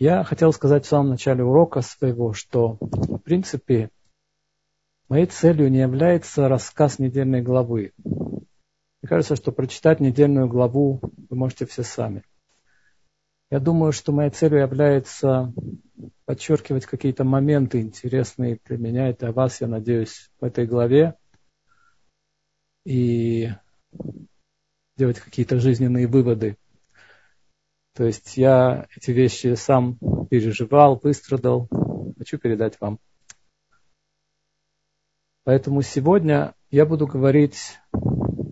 Я хотел сказать в самом начале урока своего, что, в принципе, моей целью не является рассказ недельной главы. Мне кажется, что прочитать недельную главу вы можете все сами. Я думаю, что моей целью является подчеркивать какие-то моменты интересные для меня и для вас, я надеюсь, в этой главе. И делать какие-то жизненные выводы то есть я эти вещи сам переживал, выстрадал, хочу передать вам. Поэтому сегодня я буду говорить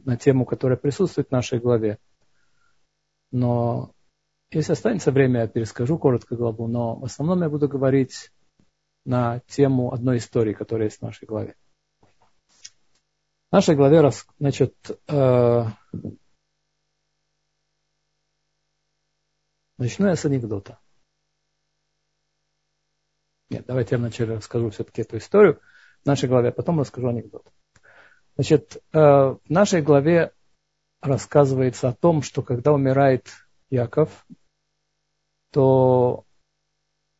на тему, которая присутствует в нашей главе. Но если останется время, я перескажу коротко главу, но в основном я буду говорить на тему одной истории, которая есть в нашей главе. В нашей главе, значит, Начну я с анекдота. Нет, давайте я вначале расскажу все-таки эту историю в нашей главе, а потом расскажу анекдот. Значит, э, в нашей главе рассказывается о том, что когда умирает Яков, то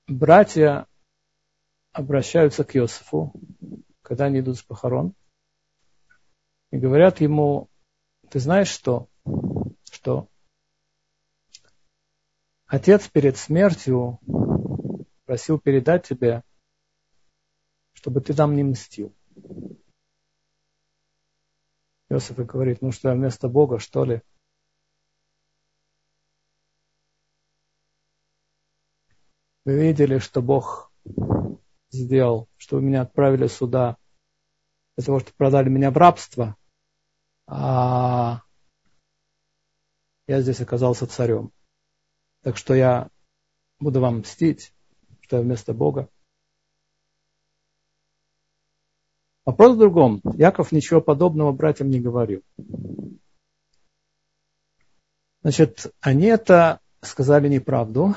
братья обращаются к Иосифу, когда они идут с похорон, и говорят ему, ты знаешь что? Что? Отец перед смертью просил передать тебе, чтобы ты нам не мстил. Иосиф говорит, ну что, я вместо Бога, что ли? Вы видели, что Бог сделал, что вы меня отправили сюда для того, чтобы продали меня в рабство, а я здесь оказался царем. Так что я буду вам мстить, что я вместо Бога. Вопрос в другом. Яков ничего подобного братьям не говорил. Значит, они это сказали неправду.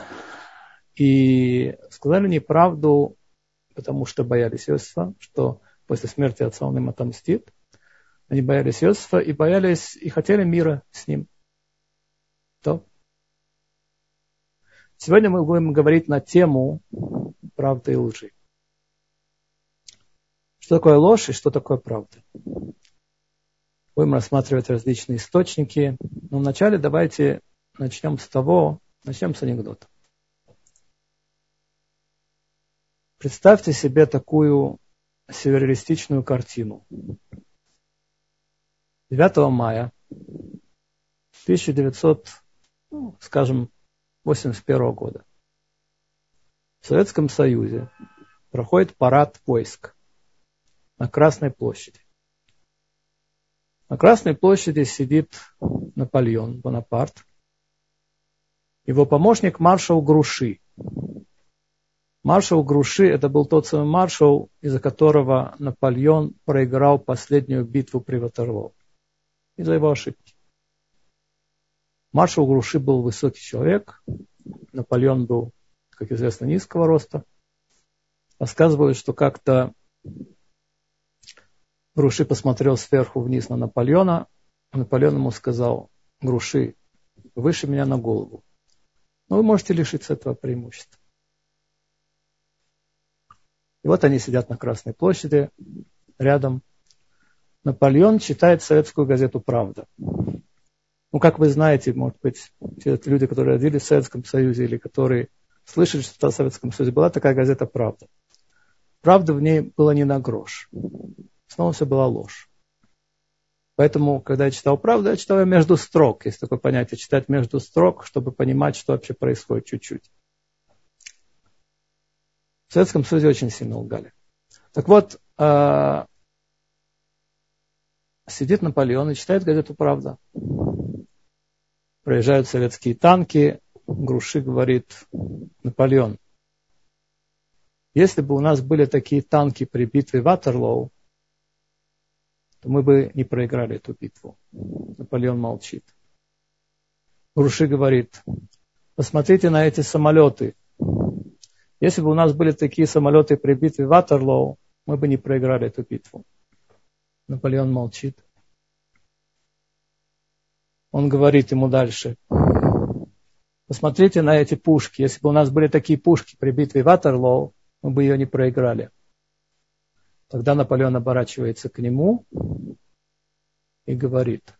И сказали неправду, потому что боялись Иосифа, что после смерти отца он им отомстит. Они боялись Иосифа и боялись и хотели мира с ним. То. Сегодня мы будем говорить на тему правды и лжи. Что такое ложь и что такое правда? Будем рассматривать различные источники. Но вначале давайте начнем с того, начнем с анекдота. Представьте себе такую сюрреалистичную картину. 9 мая 1900, ну, скажем, 1981 года. В Советском Союзе проходит парад войск на Красной площади. На Красной площади сидит Наполеон Бонапарт, его помощник маршал Груши. Маршал Груши это был тот самый маршал, из-за которого Наполеон проиграл последнюю битву при Ватерлоо. Из-за его ошибки. Маршал Груши был высокий человек, Наполеон был, как известно, низкого роста. Рассказывают, что как-то Груши посмотрел сверху вниз на Наполеона, Наполеон ему сказал, Груши, выше меня на голову. Но вы можете лишиться этого преимущества. И вот они сидят на Красной площади, рядом. Наполеон читает советскую газету «Правда». Ну, как вы знаете, может быть, те люди, которые родились в Советском Союзе или которые слышали, что в Советском Союзе была такая газета «Правда». Правда в ней была не на грош. Снова все была ложь. Поэтому, когда я читал «Правду», я читал между строк. Есть такое понятие читать между строк, чтобы понимать, что вообще происходит чуть-чуть. В Советском Союзе очень сильно лгали. Так вот, а, сидит Наполеон и читает газету «Правда» проезжают советские танки, Груши говорит, Наполеон, если бы у нас были такие танки при битве Ватерлоу, то мы бы не проиграли эту битву. Наполеон молчит. Груши говорит, посмотрите на эти самолеты. Если бы у нас были такие самолеты при битве Ватерлоу, мы бы не проиграли эту битву. Наполеон молчит. Он говорит ему дальше, Посмотрите на эти пушки. Если бы у нас были такие пушки при битве Ватерлоу, мы бы ее не проиграли. Тогда Наполеон оборачивается к нему и говорит,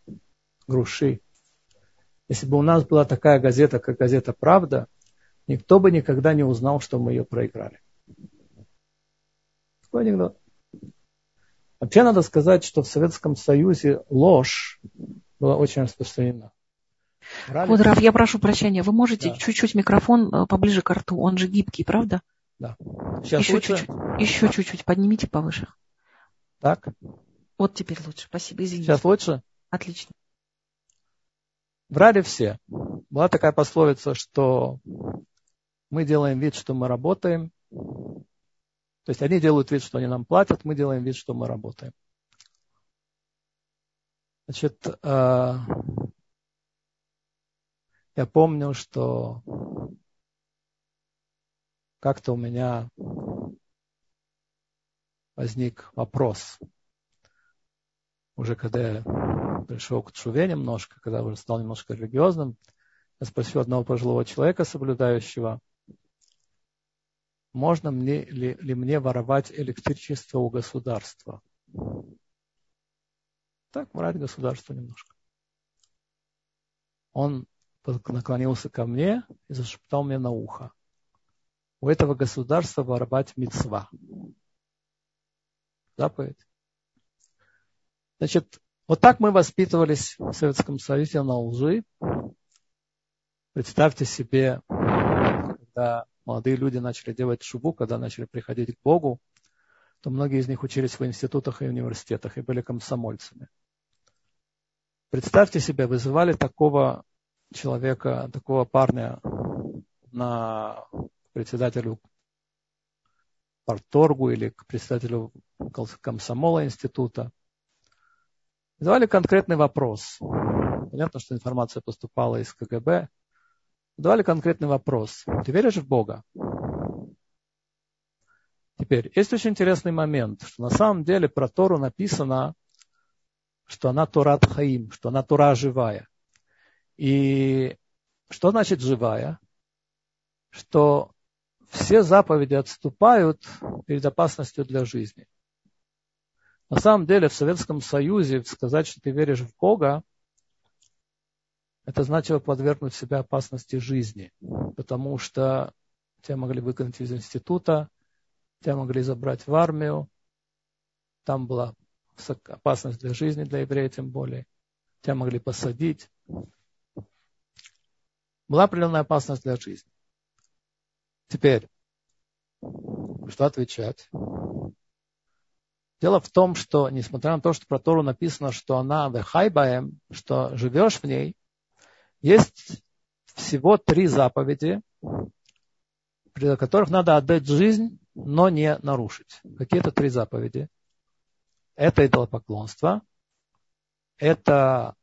груши, если бы у нас была такая газета, как газета «Правда», никто бы никогда не узнал, что мы ее проиграли. Такой анекдот. Вообще надо сказать, что в Советском Союзе ложь была очень распространена. Раф, я прошу прощения, вы можете да. чуть-чуть микрофон э, поближе к рту, он же гибкий, правда? Да. Сейчас еще чуть-чуть, еще чуть-чуть поднимите повыше. Так? Вот теперь лучше, спасибо, извините. Сейчас лучше? Отлично. Врали все. Была такая пословица, что мы делаем вид, что мы работаем. То есть они делают вид, что они нам платят, мы делаем вид, что мы работаем. Значит, э, я помню, что как-то у меня возник вопрос, уже когда я пришел к Чуве немножко, когда уже стал немножко религиозным, я спросил одного пожилого человека, соблюдающего, можно мне, ли, ли мне воровать электричество у государства? Так, воровать государство немножко. Он наклонился ко мне и зашептал мне на ухо. У этого государства воровать мецва. Заповедь. Значит, вот так мы воспитывались в Советском Союзе на лжи. Представьте себе, когда молодые люди начали делать шубу, когда начали приходить к Богу, то многие из них учились в институтах и университетах и были комсомольцами. Представьте себе, вызывали такого человека, такого парня на председателю парторгу или к председателю комсомола института. Задавали конкретный вопрос. Понятно, что информация поступала из КГБ. Задавали конкретный вопрос. Ты веришь в Бога? Теперь, есть очень интересный момент, что на самом деле про Тору написано, что она Торат Хаим, что она Тора живая. И что значит живая? Что все заповеди отступают перед опасностью для жизни. На самом деле в Советском Союзе сказать, что ты веришь в Бога, это значило подвергнуть себя опасности жизни, потому что тебя могли выкинуть из института, тебя могли забрать в армию, там была опасность для жизни, для еврея тем более, тебя могли посадить была определенная опасность для жизни. Теперь, что отвечать? Дело в том, что, несмотря на то, что про Тору написано, что она вехайбаем, что живешь в ней, есть всего три заповеди, при которых надо отдать жизнь, но не нарушить. Какие это три заповеди? Это идолопоклонство, это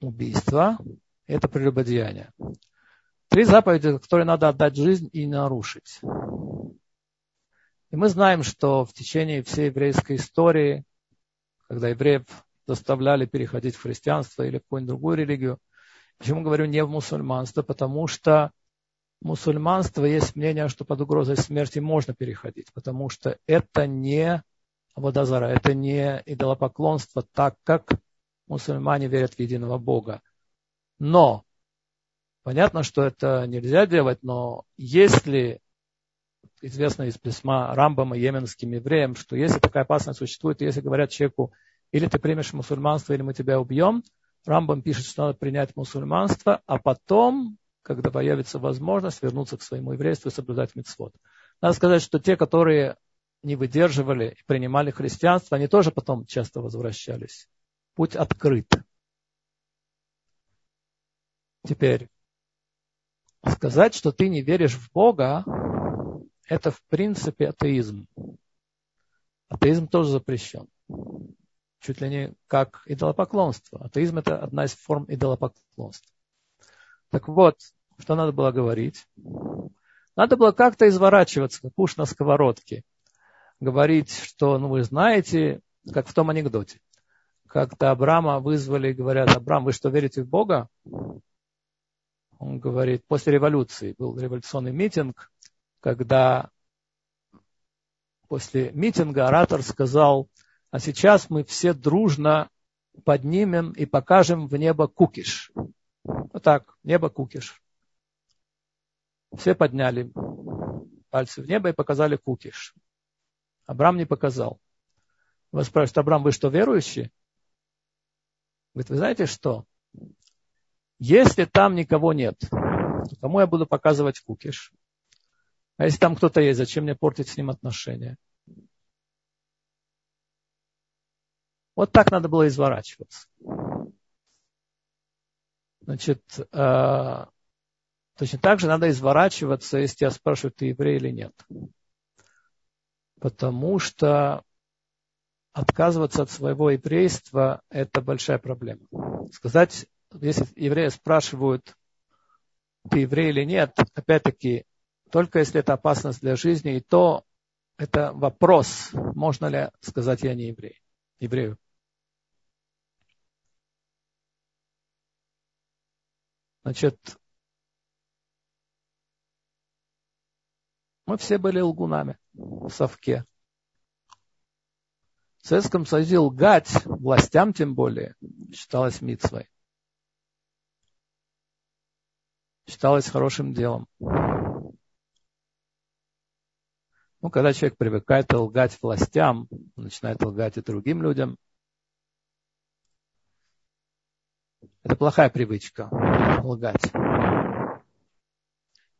убийство это прелюбодеяние. Три заповеди, которые надо отдать жизнь и нарушить. И мы знаем, что в течение всей еврейской истории, когда евреев заставляли переходить в христианство или в какую-нибудь другую религию, почему говорю не в мусульманство, потому что мусульманство есть мнение, что под угрозой смерти можно переходить, потому что это не водозара, это не идолопоклонство, так как мусульмане верят в единого Бога. Но, понятно, что это нельзя делать, но если известно из письма Рамбама йеменским евреям, что если такая опасность существует, если говорят человеку, или ты примешь мусульманство, или мы тебя убьем, Рамбам пишет, что надо принять мусульманство, а потом, когда появится возможность, вернуться к своему еврейству и соблюдать митцвот. Надо сказать, что те, которые не выдерживали и принимали христианство, они тоже потом часто возвращались. Путь открыт. Теперь, сказать, что ты не веришь в Бога, это в принципе атеизм. Атеизм тоже запрещен. Чуть ли не как идолопоклонство. Атеизм это одна из форм идолопоклонства. Так вот, что надо было говорить? Надо было как-то изворачиваться, как уж на сковородке. Говорить, что, ну вы знаете, как в том анекдоте. Как-то Абрама вызвали и говорят, Абрам, вы что, верите в Бога? Он говорит, после революции был революционный митинг, когда после митинга оратор сказал, а сейчас мы все дружно поднимем и покажем в небо кукиш. Вот так, небо кукиш. Все подняли пальцы в небо и показали кукиш. Абрам не показал. Вас спрашивают, Абрам, вы что, верующий? Говорит, вы знаете что? Если там никого нет, то кому я буду показывать кукиш? А если там кто-то есть, зачем мне портить с ним отношения? Вот так надо было изворачиваться. Значит, э, точно так же надо изворачиваться, если тебя спрашивают, ты еврей или нет. Потому что отказываться от своего еврейства – это большая проблема. Сказать, если евреи спрашивают, ты еврей или нет, опять-таки, только если это опасность для жизни, и то это вопрос, можно ли сказать, я не еврей, еврею. Значит, мы все были лгунами в совке. В Советском Союзе лгать властям тем более считалось митцвой. Считалось хорошим делом. Ну, когда человек привыкает лгать властям, начинает лгать и другим людям, это плохая привычка лгать.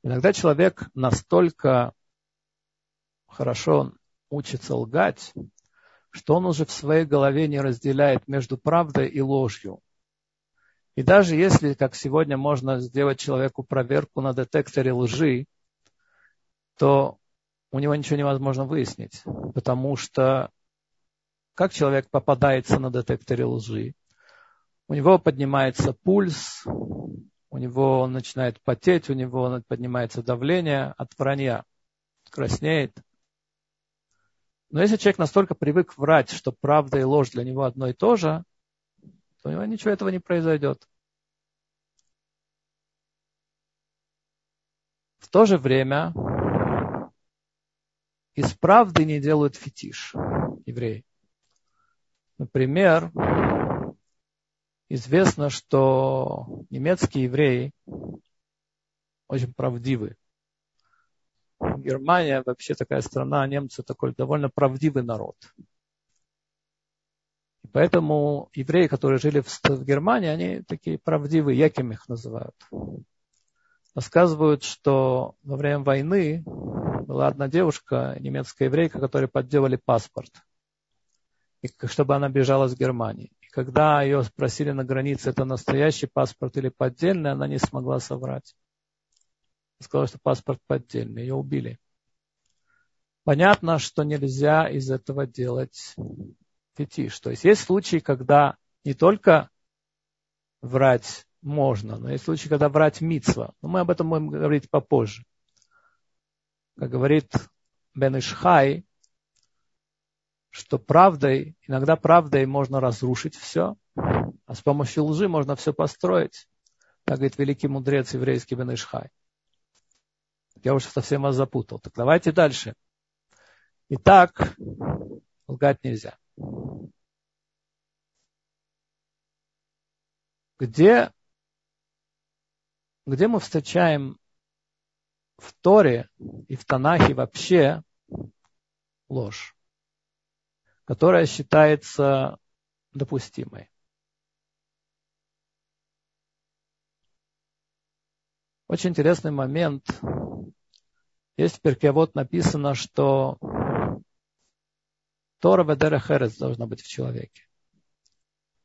Иногда человек настолько хорошо учится лгать, что он уже в своей голове не разделяет между правдой и ложью. И даже если, как сегодня, можно сделать человеку проверку на детекторе лжи, то у него ничего невозможно выяснить, потому что как человек попадается на детекторе лжи, у него поднимается пульс, у него он начинает потеть, у него поднимается давление от вранья, краснеет. Но если человек настолько привык врать, что правда и ложь для него одно и то же, то у него ничего этого не произойдет. В то же время из правды не делают фетиш евреи. Например, известно, что немецкие евреи очень правдивы. Германия вообще такая страна, немцы такой довольно правдивый народ. И поэтому евреи, которые жили в, в Германии, они такие правдивые, яким их называют. Рассказывают, что во время войны была одна девушка, немецкая еврейка, которой подделали паспорт, и, чтобы она бежала с Германии. Когда ее спросили на границе, это настоящий паспорт или поддельный, она не смогла соврать сказала, что паспорт поддельный. Ее убили. Понятно, что нельзя из этого делать фетиш. То есть есть случаи, когда не только врать можно, но есть случаи, когда врать мицва. Но мы об этом будем говорить попозже. Как говорит Бен Ишхай, что правдой, иногда правдой можно разрушить все, а с помощью лжи можно все построить. Так говорит великий мудрец еврейский Бен Ишхай. Я уже совсем вас запутал. Так давайте дальше. Итак, лгать нельзя. Где, где мы встречаем в Торе и в Танахе вообще ложь, которая считается допустимой? Очень интересный момент есть в Перкевод написано, что Тора Ведерехерец должна быть в человеке.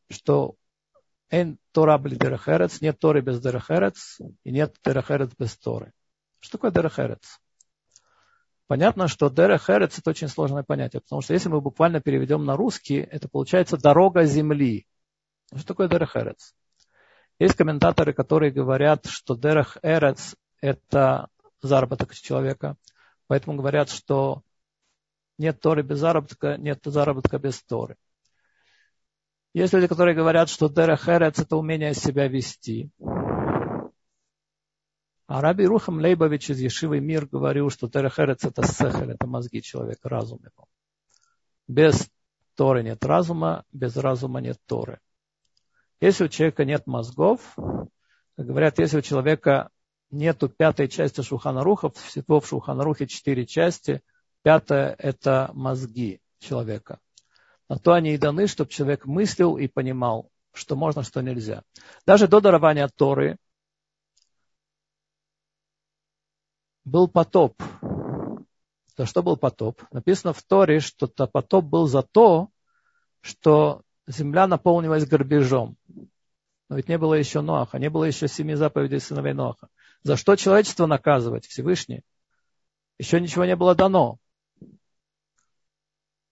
Что Эн Тора Дерехерец, нет Торы без Дерехерец, и нет Дерехерец без Торы. Что такое Дерехерец? Понятно, что Дерехерец это очень сложное понятие, потому что если мы буквально переведем на русский, это получается дорога земли. Что такое Дерехерец? Есть комментаторы, которые говорят, что Дерех Эрец – это заработок человека. Поэтому говорят, что нет Торы без заработка, нет заработка без Торы. Есть люди, которые говорят, что Дерех Эрец – это умение себя вести. А Раби Рухам Лейбович из Ешивы Мир говорил, что Терехерец это сехель, это мозги человека, разум его. Без Торы нет разума, без разума нет Торы. Если у человека нет мозгов, говорят, если у человека нету пятой части Шуханаруха, всего в Шуханарухе четыре части, пятая – это мозги человека. На то они и даны, чтобы человек мыслил и понимал, что можно, что нельзя. Даже до дарования Торы был потоп. За что был потоп? Написано в Торе, что потоп был за то, что земля наполнилась горбежом. Но ведь не было еще Ноаха, не было еще семи заповедей сыновей Ноаха. За что человечество наказывать Всевышний? Еще ничего не было дано.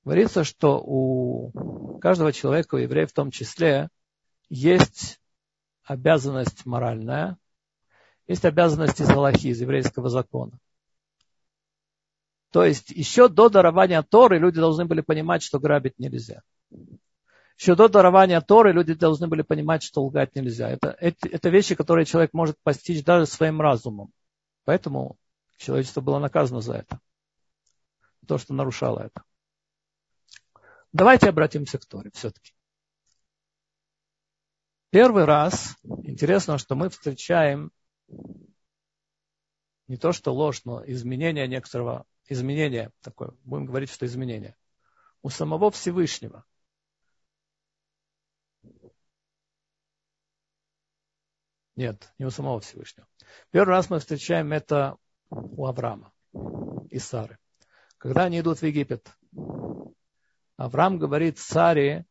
Говорится, что у каждого человека, у еврея в том числе, есть обязанность моральная, есть обязанности из Аллахи, из еврейского закона. То есть еще до дарования Торы люди должны были понимать, что грабить нельзя. Еще до дарования Торы люди должны были понимать, что лгать нельзя. Это, это, это вещи, которые человек может постичь даже своим разумом. Поэтому человечество было наказано за это. То, что нарушало это. Давайте обратимся к Торе все-таки. Первый раз, интересно, что мы встречаем не то что ложь, но изменение некоторого, изменение такое, будем говорить, что изменение, у самого Всевышнего. Нет, не у самого Всевышнего. Первый раз мы встречаем это у Авраама и Сары. Когда они идут в Египет, Авраам говорит Саре,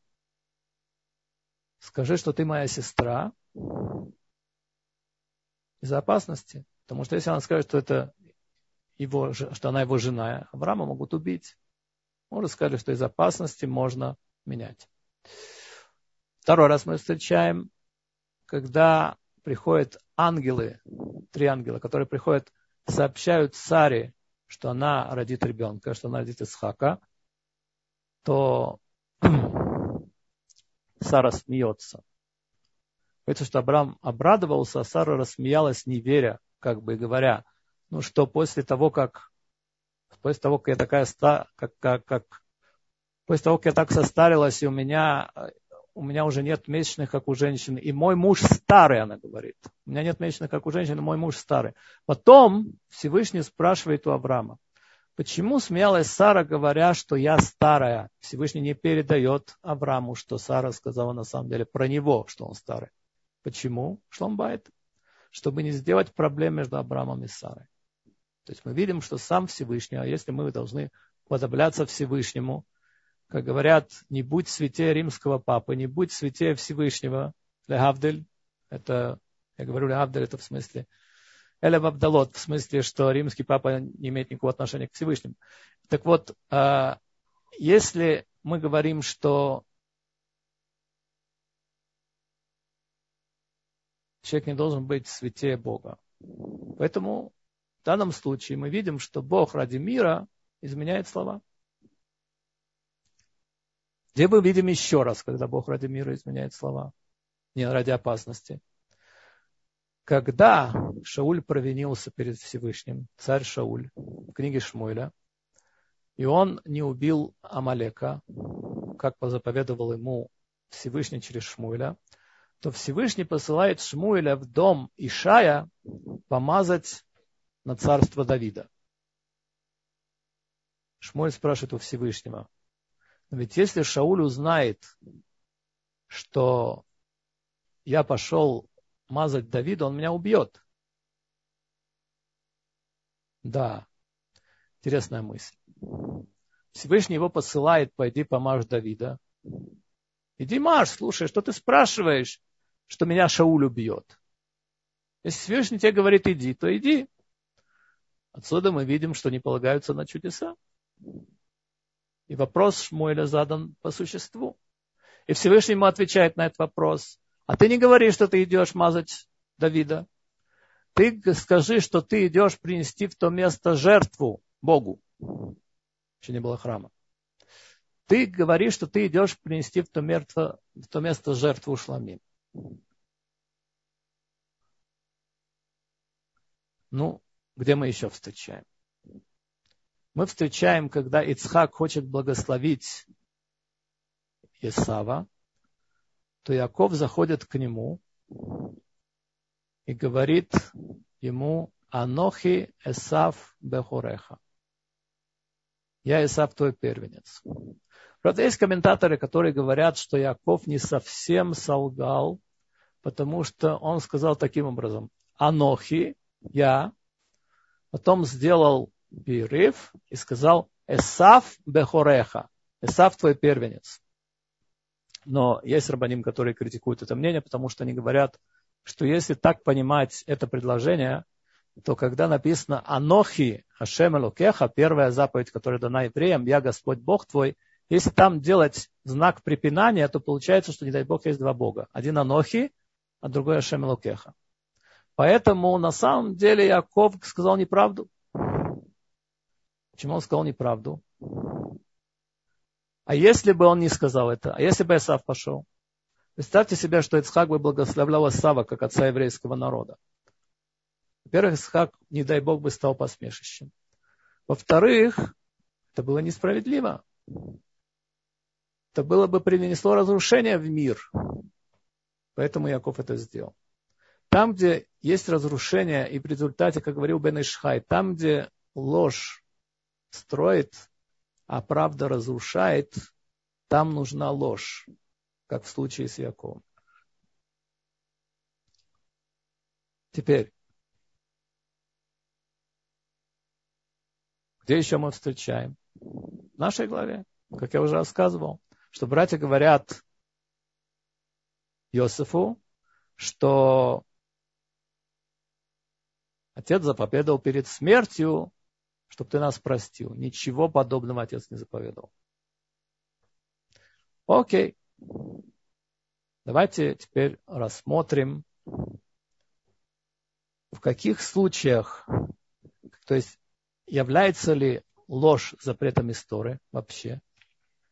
скажи, что ты моя сестра, из-за опасности. Потому что если она скажет, что это его, что она его жена, Авраама могут убить. Можно сказать, что из опасности можно менять. Второй раз мы встречаем, когда приходят ангелы, три ангела, которые приходят, сообщают Саре, что она родит ребенка, что она родит Исхака, то Сара смеется. Говорится, что Абрам обрадовался, а Сара рассмеялась, не веря, как бы говоря, ну что после того, как после того, как я такая ста, как, как, как после того, как я так состарилась, и у меня, у меня уже нет месячных, как у женщины, и мой муж старый, она говорит. У меня нет месячных, как у женщины, мой муж старый. Потом Всевышний спрашивает у Авраама, почему смеялась Сара, говоря, что я старая? Всевышний не передает Аврааму, что Сара сказала на самом деле про него, что он старый. Почему? Шломбайт. Чтобы не сделать проблем между Авраамом и Сарой. То есть мы видим, что сам Всевышний, а если мы должны подобляться Всевышнему, как говорят, не будь святее римского папы, не будь святее Всевышнего, Лехавдель, это, я говорю Лехавдель, это в смысле, Эля Абдалот, в смысле, что римский папа не имеет никакого отношения к Всевышнему. Так вот, а, если мы говорим, что человек не должен быть святее Бога. Поэтому в данном случае мы видим, что Бог ради мира изменяет слова. Где мы видим еще раз, когда Бог ради мира изменяет слова? Не ради опасности. Когда Шауль провинился перед Всевышним, царь Шауль, в книге Шмуэля, и он не убил Амалека, как позаповедовал ему Всевышний через Шмуэля, то Всевышний посылает Шмуэля в дом Ишая помазать на царство Давида. Шмуэль спрашивает у Всевышнего, но ведь если Шауль узнает, что я пошел мазать Давида, он меня убьет. Да, интересная мысль. Всевышний его посылает, пойди помажь Давида. Иди маш, слушай, что ты спрашиваешь? что меня Шауль убьет. Если Всевышний тебе говорит, иди, то иди. Отсюда мы видим, что не полагаются на чудеса. И вопрос Шмуэля задан по существу. И Всевышний ему отвечает на этот вопрос. А ты не говори, что ты идешь мазать Давида. Ты скажи, что ты идешь принести в то место жертву Богу. Еще не было храма. Ты говоришь, что ты идешь принести в то, место, в то место жертву Шламим. Ну, где мы еще встречаем? Мы встречаем, когда Ицхак хочет благословить Исава, то Яков заходит к нему и говорит ему Анохи Эсав Бехореха. Я Исав твой первенец. Правда, есть комментаторы, которые говорят, что Яков не совсем солгал, потому что он сказал таким образом. Анохи, я, потом сделал перерыв и сказал Эсав Бехореха. Эсав твой первенец. Но есть рабаним, которые критикуют это мнение, потому что они говорят, что если так понимать это предложение, то когда написано «Анохи Хашем Элокеха», первая заповедь, которая дана евреям, «Я Господь Бог твой», если там делать знак препинания, то получается, что, не дай Бог, есть два Бога. Один Анохи, а другой Хашем Элокеха. Поэтому на самом деле Яков сказал неправду. Почему он сказал неправду? А если бы он не сказал это? А если бы Исав пошел? Представьте себе, что Ицхак бы благословлял Исава, как отца еврейского народа. Во-первых, Исхак, не дай Бог, бы стал посмешищем. Во-вторых, это было несправедливо. Это было бы принесло разрушение в мир. Поэтому Яков это сделал. Там, где есть разрушение, и в результате, как говорил Бен Ишхай, там, где ложь строит, а правда разрушает, там нужна ложь, как в случае с Яковом. Теперь, где еще мы встречаем? В нашей главе, как я уже рассказывал, что братья говорят Иосифу, что отец заповедовал перед смертью чтобы ты нас простил. Ничего подобного отец не заповедовал. Окей. Давайте теперь рассмотрим, в каких случаях, то есть является ли ложь запретом истории вообще,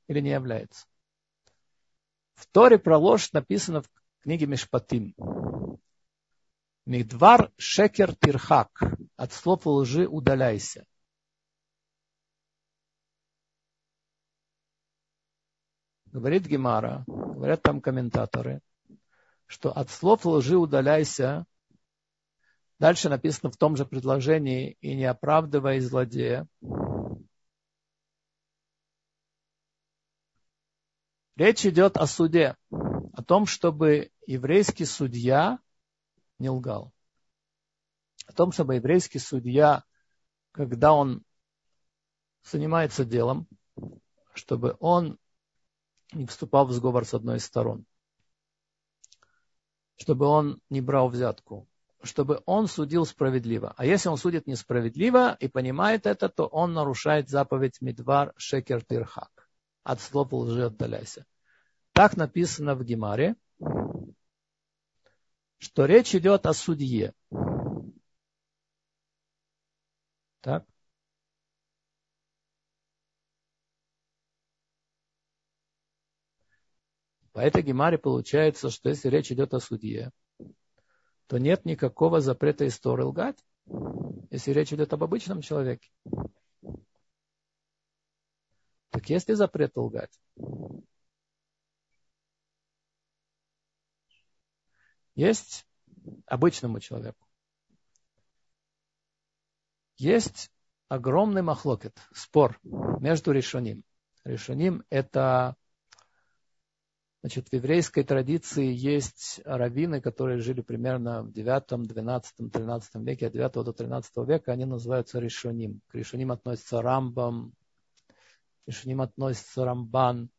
или не является. В Торе про ложь написано в книге Мишпатим. Мигдвар шекер тирхак. От слов лжи удаляйся. Говорит Гемара, говорят там комментаторы, что от слов лжи удаляйся. Дальше написано в том же предложении, и не оправдывай злодея. Речь идет о суде, о том, чтобы еврейский судья не лгал. О том, чтобы еврейский судья, когда он занимается делом, чтобы он не вступал в сговор с одной из сторон, чтобы он не брал взятку, чтобы он судил справедливо. А если он судит несправедливо и понимает это, то он нарушает заповедь Мидвар Шекер Тирхак. От слов лжи отдаляйся. Так написано в Гемаре, что речь идет о судье. Так? По этой гемаре получается, что если речь идет о судье, то нет никакого запрета истории лгать, если речь идет об обычном человеке. Так есть ли запрет лгать? Есть обычному человеку. Есть огромный махлокет, спор между решением. Решением это Значит, в еврейской традиции есть раввины, которые жили примерно в 9, 12, 13 веке, от 9 до 13 века, они называются решоним. К решоним относится Рамбам, к решоним относится Рамбан.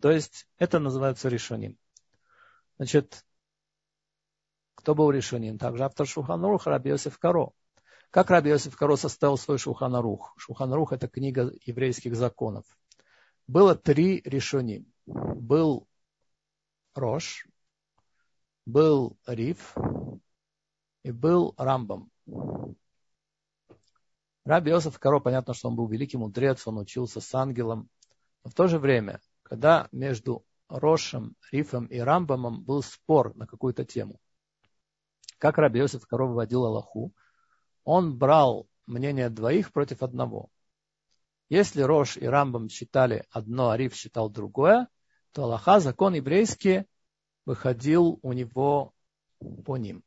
То есть это называется решоним. Значит, кто был решоним? Также автор Шуханарух Раби Каро. Как Раби Каро составил свой Шуханарух? Шуханарух – это книга еврейских законов. Было три решоним был Рош, был Риф и был Рамбам. Раби Иосиф Каро, понятно, что он был великий мудрец, он учился с ангелом. Но в то же время, когда между Рошем, Рифом и Рамбамом был спор на какую-то тему, как Раби Йосиф Каро выводил Аллаху, он брал мнение двоих против одного. Если Рош и Рамбам считали одно, Ариф считал другое, то Аллаха, закон еврейский, выходил у него по ним.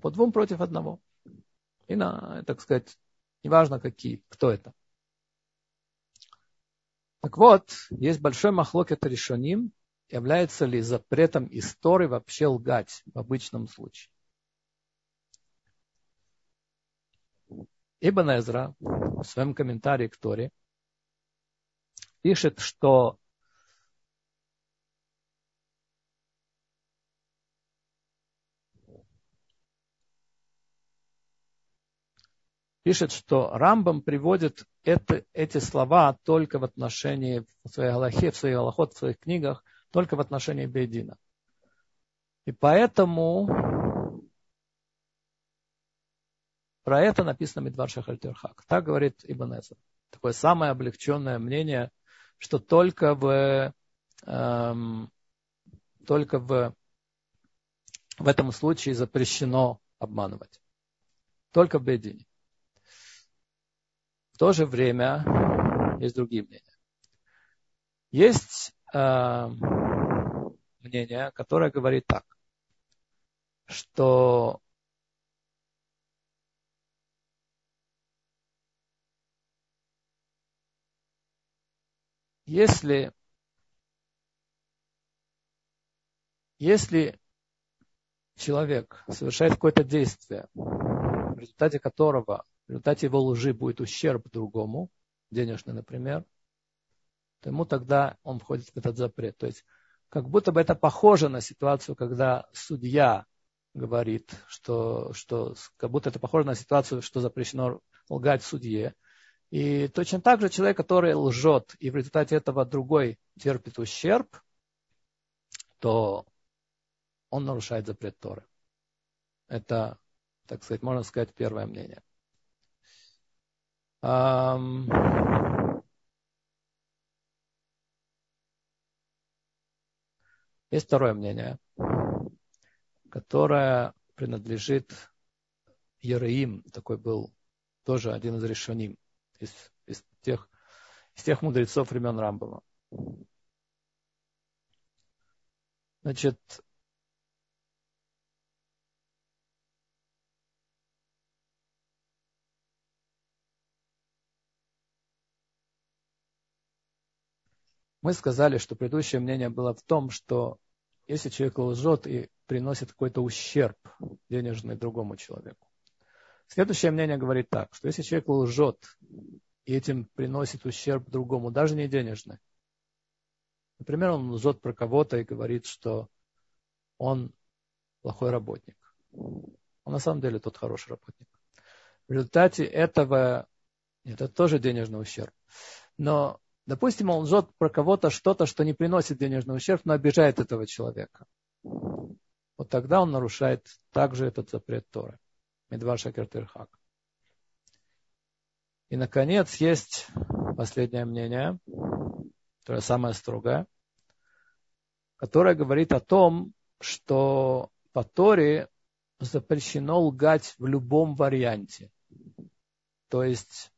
По двум против одного. И, на, так сказать, неважно какие, кто это. Так вот, есть большой махлок это решеним, является ли запретом истории вообще лгать в обычном случае. Ибн Эзра в своем комментарии к Торе пишет, что пишет, что Рамбам приводит это, эти слова только в отношении в своей Галахе, в своих Галахот, в своих книгах, только в отношении Бейдина. И поэтому про это написано Мидвар Шахальтерхак. Так говорит Ибн Эзер. Такое самое облегченное мнение, что только в, эм, только в, в этом случае запрещено обманывать. Только в Бейдине. В то же время есть другие мнения. Есть э, мнение, которое говорит так, что если, если человек совершает какое-то действие, в результате которого в результате его лжи будет ущерб другому, денежный, например, то ему тогда он входит в этот запрет. То есть как будто бы это похоже на ситуацию, когда судья говорит, что, что как будто это похоже на ситуацию, что запрещено лгать судье. И точно так же человек, который лжет, и в результате этого другой терпит ущерб, то он нарушает запрет Торы. Это, так сказать, можно сказать, первое мнение. Есть второе мнение, которое принадлежит Ереим, такой был тоже один из решеним из, из, тех, из тех мудрецов времен Рамбова. Значит, Мы сказали, что предыдущее мнение было в том, что если человек лжет и приносит какой-то ущерб денежный другому человеку. Следующее мнение говорит так, что если человек лжет и этим приносит ущерб другому, даже не денежный, например, он лжет про кого-то и говорит, что он плохой работник. Он на самом деле тот хороший работник. В результате этого, это тоже денежный ущерб. Но Допустим, он лжет про кого-то что-то, что не приносит денежный ущерб, но обижает этого человека. Вот тогда он нарушает также этот запрет Торы. Медвар Шакертырхак. И, наконец, есть последнее мнение, которое самое строгое, которое говорит о том, что по Торе запрещено лгать в любом варианте. То есть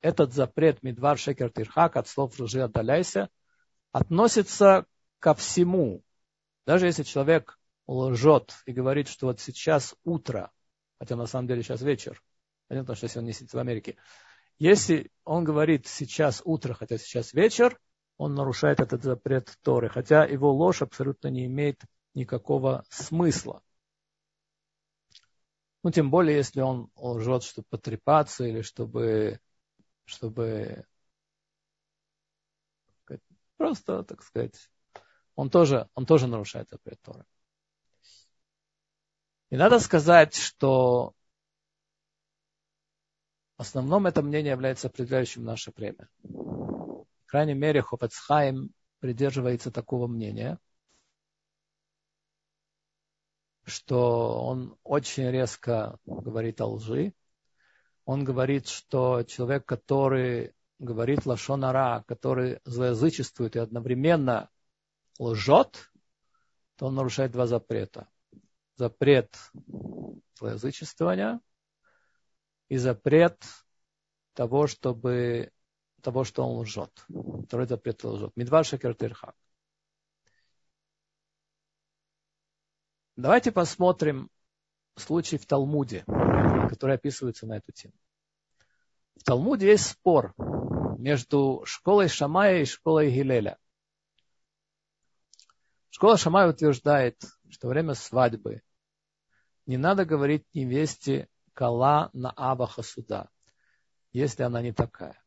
этот запрет Мидвар Шекер Тирхак от слов лжи отдаляйся относится ко всему. Даже если человек лжет и говорит, что вот сейчас утро, хотя на самом деле сейчас вечер, понятно, что если он не сидит в Америке, если он говорит сейчас утро, хотя сейчас вечер, он нарушает этот запрет Торы, хотя его ложь абсолютно не имеет никакого смысла. Ну, тем более, если он лжет, чтобы потрепаться или чтобы чтобы просто, так сказать, он тоже, он тоже нарушает запрет Торы. И надо сказать, что в основном это мнение является определяющим наше время. В крайней мере, Хофецхайм придерживается такого мнения, что он очень резко говорит о лжи, он говорит, что человек, который говорит лашонара, который злоязычествует и одновременно лжет, то он нарушает два запрета. запрет злоязычествования и запрет того, чтобы того, что он лжет. Второй запрет лжет. Мидвар шакер. Давайте посмотрим случай в Талмуде, который описывается на эту тему. В Талмуде есть спор между школой Шамая и школой Гилеля. Школа Шамая утверждает, что во время свадьбы не надо говорить невесте кала на аваха суда, если она не такая.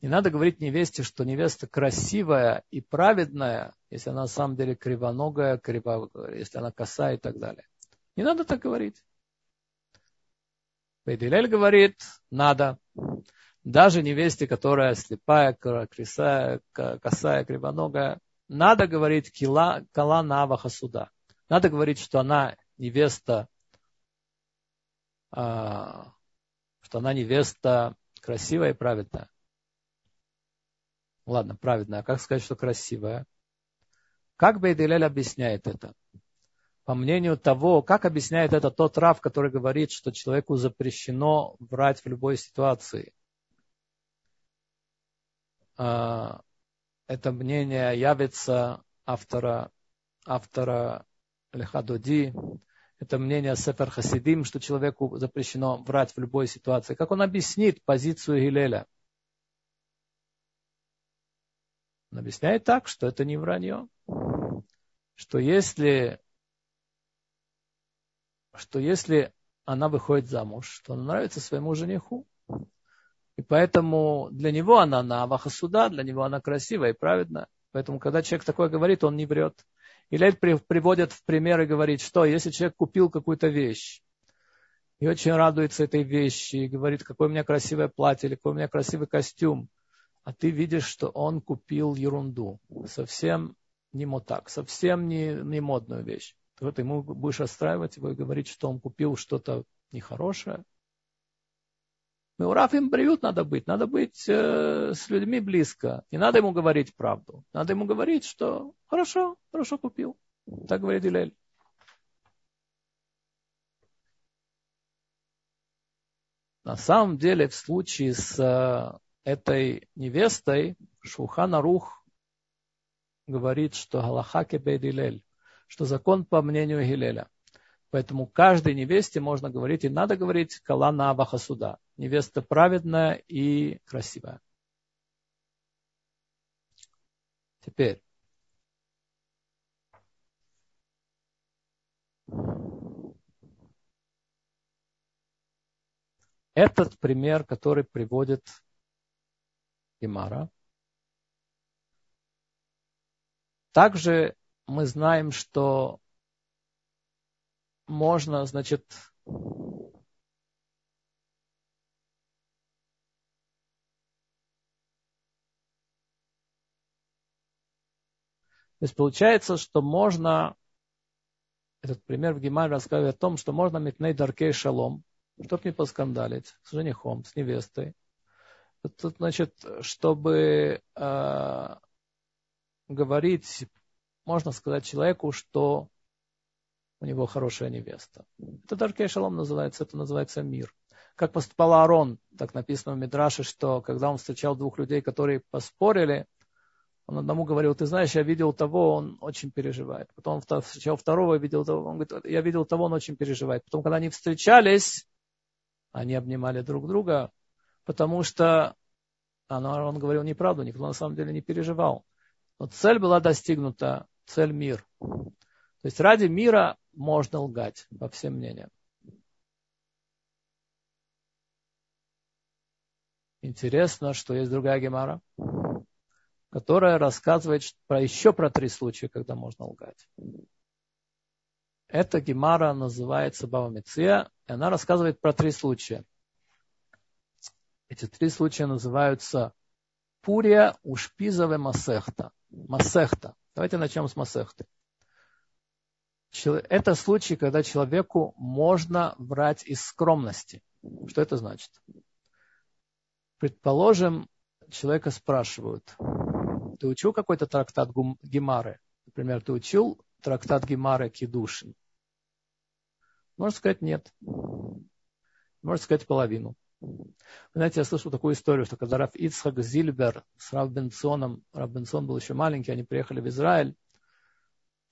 Не надо говорить невесте, что невеста красивая и праведная, если она на самом деле кривоногая, криво, если она косая и так далее. Не надо так говорить. Бейдилель говорит, надо. Даже невесте, которая слепая, косая, косая кривоногая, надо говорить кила, кала наваха суда. Надо говорить, что она невеста, а, что она невеста красивая и праведная. Ладно, праведная. А как сказать, что красивая? Как Бейделель объясняет это? По мнению того, как объясняет это тот Рав, который говорит, что человеку запрещено врать в любой ситуации. А, это мнение явится автора, автора Лехадоди, это мнение Сефер Хасидим, что человеку запрещено врать в любой ситуации. Как он объяснит позицию Гилеля? Он объясняет так, что это не вранье. Что если что если она выходит замуж, то она нравится своему жениху. И поэтому для него она на Аваха суда, для него она красивая и праведная. Поэтому, когда человек такое говорит, он не врет. Или приводят в пример и говорит, что если человек купил какую-то вещь, и очень радуется этой вещи, и говорит, какое у меня красивое платье, или какой у меня красивый костюм, а ты видишь, что он купил ерунду, совсем не мотак, совсем не, не модную вещь то ты ему будешь расстраивать его и говорить, что он купил что-то нехорошее. Меурав им приют надо быть, надо быть э, с людьми близко. Не надо ему говорить правду. Надо ему говорить, что хорошо, хорошо купил. Так говорит Илель. На самом деле, в случае с э, этой невестой, Шухана Рух говорит, что Галаха кебейд Илель что закон по мнению Гилеля. Поэтому каждой невесте можно говорить, и надо говорить калана абаха суда. Невеста праведная и красивая. Теперь. Этот пример, который приводит Имара, также мы знаем, что можно, значит, То есть получается, что можно, этот пример в Гемаре рассказывает о том, что можно метней даркей шалом, чтобы не поскандалить с женихом, с невестой. Тут, значит, чтобы э, говорить можно сказать человеку, что у него хорошая невеста. Это Даркей Шалом называется, это называется мир. Как поступал Аарон, так написано в Мидраше, что когда он встречал двух людей, которые поспорили, он одному говорил, ты знаешь, я видел того, он очень переживает. Потом он встречал второго, видел того, он говорит, я видел того, он очень переживает. Потом, когда они встречались, они обнимали друг друга, потому что он говорил неправду, никто на самом деле не переживал. Но цель была достигнута, цель мир. То есть ради мира можно лгать, по всем мнениям. Интересно, что есть другая гемара, которая рассказывает про, еще про три случая, когда можно лгать. Эта гемара называется Бава Меция, и она рассказывает про три случая. Эти три случая называются Пурия, Ушпизове, Масехта. Масехта. Давайте начнем с Масехты. Это случай, когда человеку можно врать из скромности. Что это значит? Предположим, человека спрашивают, ты учил какой-то трактат Гемары? Например, ты учил трактат Гемары Кедушин? Можно сказать нет. Можно сказать половину. Знаете, я слышал такую историю, что когда Раф Ицхак Зильбер с Раф Бенсоном, Раф Бенсон был еще маленький, они приехали в Израиль,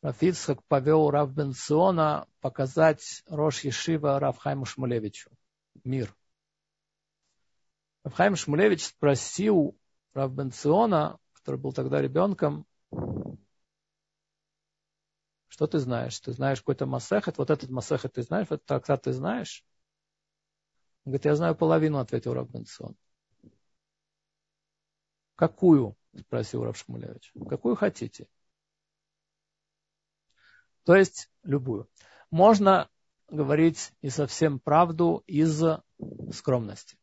Раф Ицхак повел Раф Бенсона показать Рош Ешива Раф Хайму Шмулевичу мир. Раф Хайм Шмулевич спросил Раф Бенциона, который был тогда ребенком, что ты знаешь? Ты знаешь какой-то масехет? Вот этот масехет ты знаешь? Вот так ты знаешь? Он говорит, я знаю половину, ответил Раб Бенсон. Какую? Спросил Раб Шмулевич. Какую хотите? То есть любую. Можно говорить не совсем правду из скромности.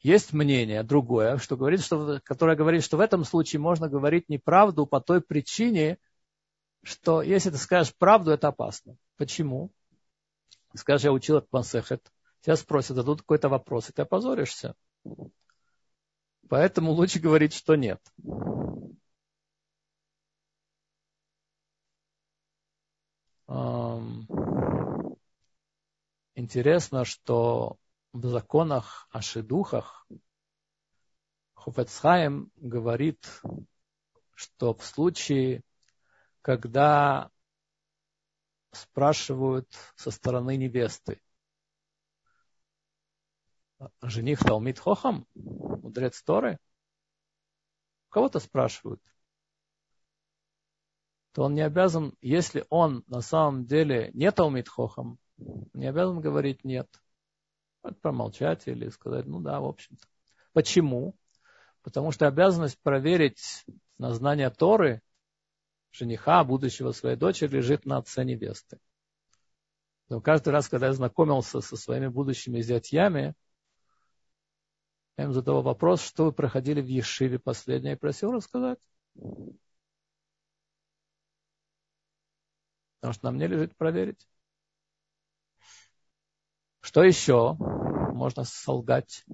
Есть мнение другое, что говорит, что, которое говорит, что в этом случае можно говорить неправду по той причине, что если ты скажешь правду, это опасно. Почему? Скажешь, я учил от Мансехет. Тебя спросят, зададут какой-то вопрос, и ты опозоришься. Поэтому лучше говорить, что нет. Интересно, что в законах о шедухах Хуфецхайм говорит, что в случае, когда спрашивают со стороны невесты, жених Талмит Хохам, мудрец Торы, кого-то спрашивают, то он не обязан, если он на самом деле не Талмит Хохам, не обязан говорить нет. Промолчать или сказать, ну да, в общем-то. Почему? Потому что обязанность проверить на знание Торы жениха, будущего своей дочери, лежит на отце невесты. Но каждый раз, когда я знакомился со своими будущими зятьями, я им задавал вопрос, что вы проходили в Ешиве последнее, и просил рассказать. Потому что на мне лежит проверить. Что еще можно солгать?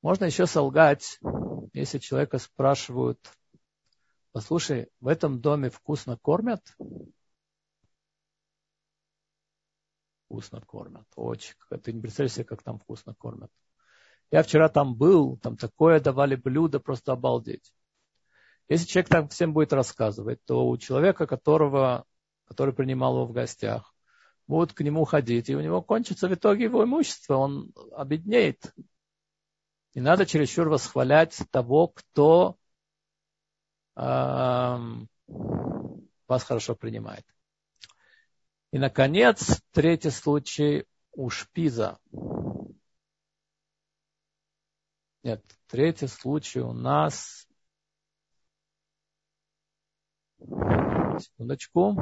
Можно еще солгать, если человека спрашивают, послушай, в этом доме вкусно кормят? Вкусно кормят, очень. Ты не представляешь себе, как там вкусно кормят. Я вчера там был, там такое давали блюдо, просто обалдеть. Если человек там всем будет рассказывать, то у человека, которого, который принимал его в гостях, будут к нему ходить, и у него кончится в итоге его имущество, он обеднеет. Не надо чересчур восхвалять того, кто вас хорошо принимает. И, наконец, третий случай у шпиза. Нет, третий случай у нас... Секундочку.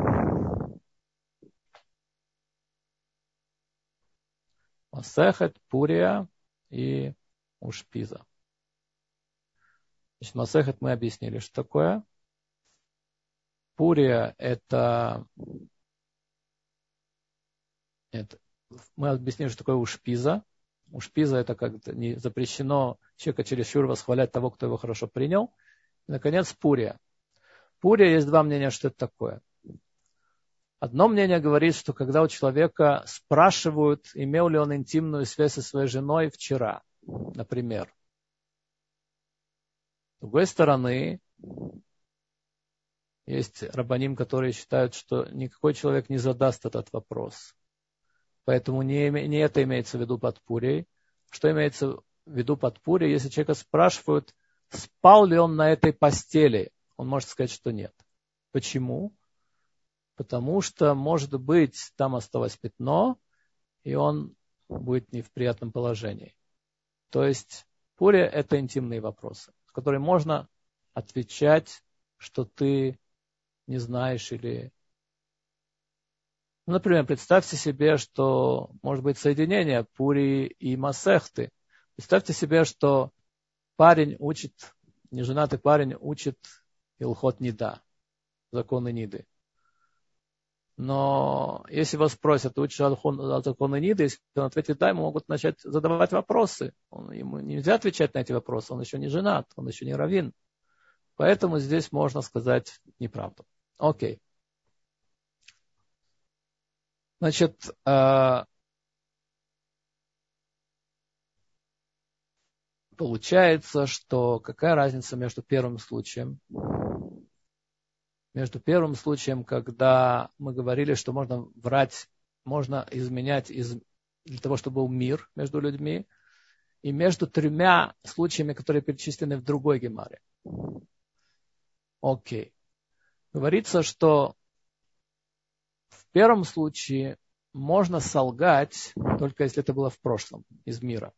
Масехет, Пурия и Ушпиза. Значит, Масехет мы объяснили, что такое. Пурия это, это мы объяснили, что такое Ушпиза. Ушпиза это как-то не запрещено человека чересчур восхвалять того, кто его хорошо принял. И, наконец, Пурия. Пурия есть два мнения, что это такое. Одно мнение говорит, что когда у человека спрашивают, имел ли он интимную связь со своей женой вчера, например. С другой стороны, есть рабаним, которые считают, что никакой человек не задаст этот вопрос. Поэтому не, не это имеется в виду под пурей. Что имеется в виду под пурей? Если человека спрашивают, спал ли он на этой постели, он может сказать, что нет. Почему? потому что, может быть, там осталось пятно, и он будет не в приятном положении. То есть пуля – это интимные вопросы, с которыми можно отвечать, что ты не знаешь или... Ну, например, представьте себе, что может быть соединение пури и масехты. Представьте себе, что парень учит, неженатый парень учит Илхот Нида, законы Ниды. Но если вас спросят, учишь закон Ниды, если он ответит да, ему могут начать задавать вопросы. Он, ему нельзя отвечать на эти вопросы, он еще не женат, он еще не равин. Поэтому здесь можно сказать неправду. Окей. Значит, э, получается, что какая разница между первым случаем, между первым случаем, когда мы говорили, что можно врать, можно изменять из, для того, чтобы был мир между людьми, и между тремя случаями, которые перечислены в другой гемаре. Окей. Говорится, что в первом случае можно солгать, только если это было в прошлом, из мира.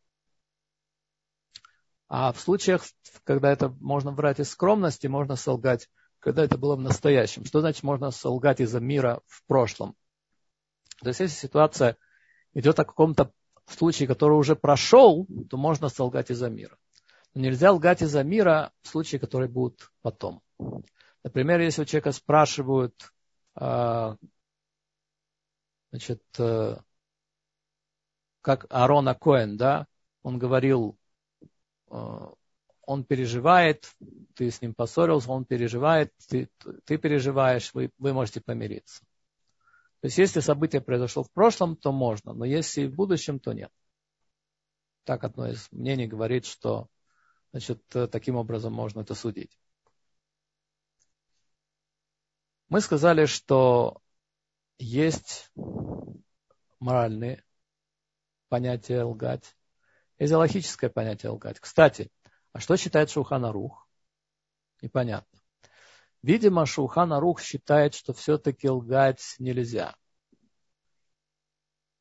А в случаях, когда это можно врать из скромности, можно солгать, когда это было в настоящем. Что значит можно солгать из-за мира в прошлом? То есть, если ситуация идет о каком-то случае, который уже прошел, то можно солгать из-за мира. Но нельзя лгать из-за мира в случае, которые будут потом. Например, если у человека спрашивают, а, значит, э, как Арона Коэн, да, он говорил, Э, он переживает, ты с ним поссорился, он переживает, ты, ты переживаешь, вы, вы можете помириться. То есть, если событие произошло в прошлом, то можно, но если в будущем, то нет. Так одно из мнений говорит, что значит, таким образом можно это судить. Мы сказали, что есть моральные понятия лгать, есть логическое понятие лгать. Кстати, а что считает Шухана Рух? Непонятно. Видимо, Шухана Рух считает, что все-таки лгать нельзя.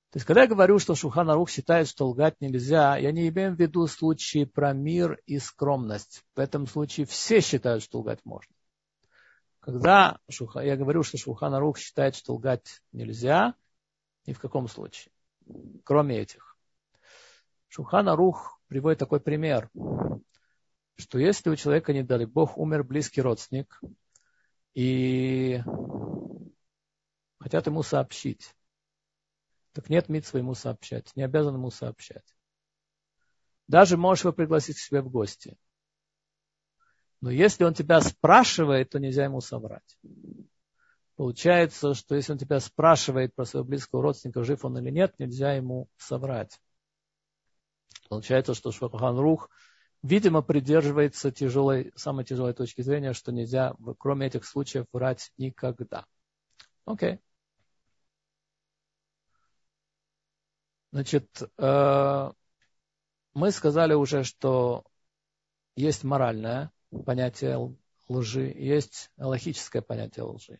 То есть, когда я говорю, что Шухана Рух считает, что лгать нельзя, я не имею в виду случаи про мир и скромность. В этом случае все считают, что лгать можно. Когда я говорю, что Шухана Рух считает, что лгать нельзя, ни в каком случае, кроме этих. Шухана Рух приводит такой пример, что если у человека, не дали Бог, умер близкий родственник, и хотят ему сообщить, так нет митства ему сообщать, не обязан ему сообщать. Даже можешь его пригласить к себе в гости. Но если он тебя спрашивает, то нельзя ему соврать. Получается, что если он тебя спрашивает про своего близкого родственника, жив он или нет, нельзя ему соврать. Получается, что Швахан Рух, видимо, придерживается тяжелой, самой тяжелой точки зрения, что нельзя, кроме этих случаев, врать никогда. Окей. Okay. Значит, э, мы сказали уже, что есть моральное понятие лжи, есть логическое понятие лжи.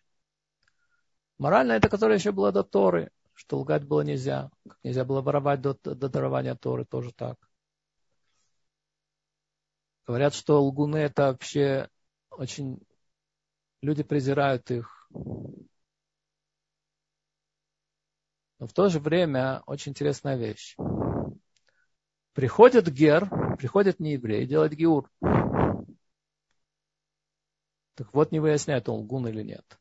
Моральное это которое еще было до Торы что лгать было нельзя. Как нельзя было воровать до, до дарования Торы, тоже так. Говорят, что лгуны это вообще очень... Люди презирают их. Но в то же время очень интересная вещь. Приходит гер, приходит не еврей, делать геур. Так вот не выясняет, он лгун или нет.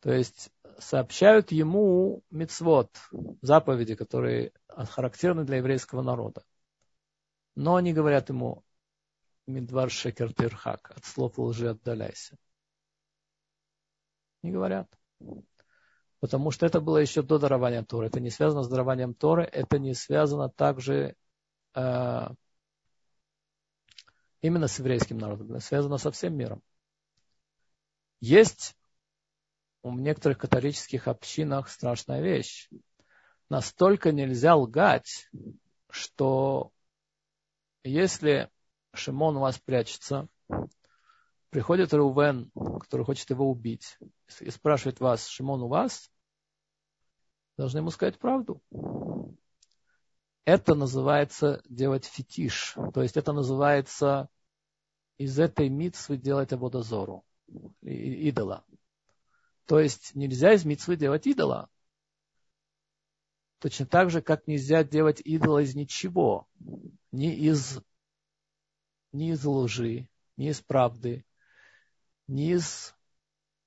То есть сообщают ему мицвод, заповеди, которые характерны для еврейского народа. Но они говорят ему Мидвар Шекер Тирхак, от слов лжи отдаляйся. Не говорят. Потому что это было еще до дарования Торы. Это не связано с дарованием Торы, это не связано также э, именно с еврейским народом, это связано со всем миром. Есть в некоторых католических общинах страшная вещь. Настолько нельзя лгать, что если Шимон у вас прячется, приходит Рувен, который хочет его убить, и спрашивает вас, Шимон у вас, должны ему сказать правду. Это называется делать фетиш. То есть это называется из этой митсвы делать абодозору, идола. То есть нельзя из митцвы делать идола. Точно так же, как нельзя делать идола из ничего. Ни из, ни из лжи, ни из правды, ни из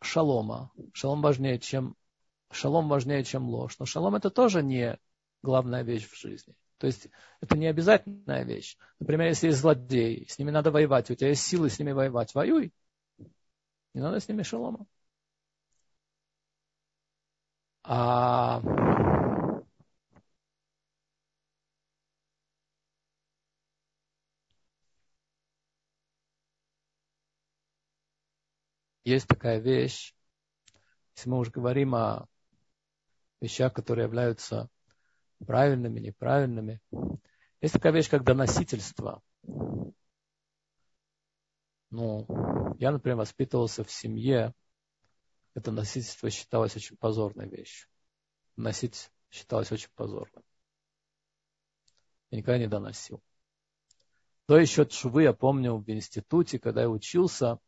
шалома. Шалом важнее, чем, шалом важнее, чем ложь. Но шалом это тоже не главная вещь в жизни. То есть это не обязательная вещь. Например, если есть злодеи, с ними надо воевать, у тебя есть силы с ними воевать, воюй. Не надо с ними шалома. А есть такая вещь, если мы уже говорим о вещах, которые являются правильными, неправильными, есть такая вещь, как доносительство. Ну, я, например, воспитывался в семье, это носительство считалось очень позорной вещью. Носить считалось очень позорным. Я никогда не доносил. То еще швы я помню в институте, когда я учился,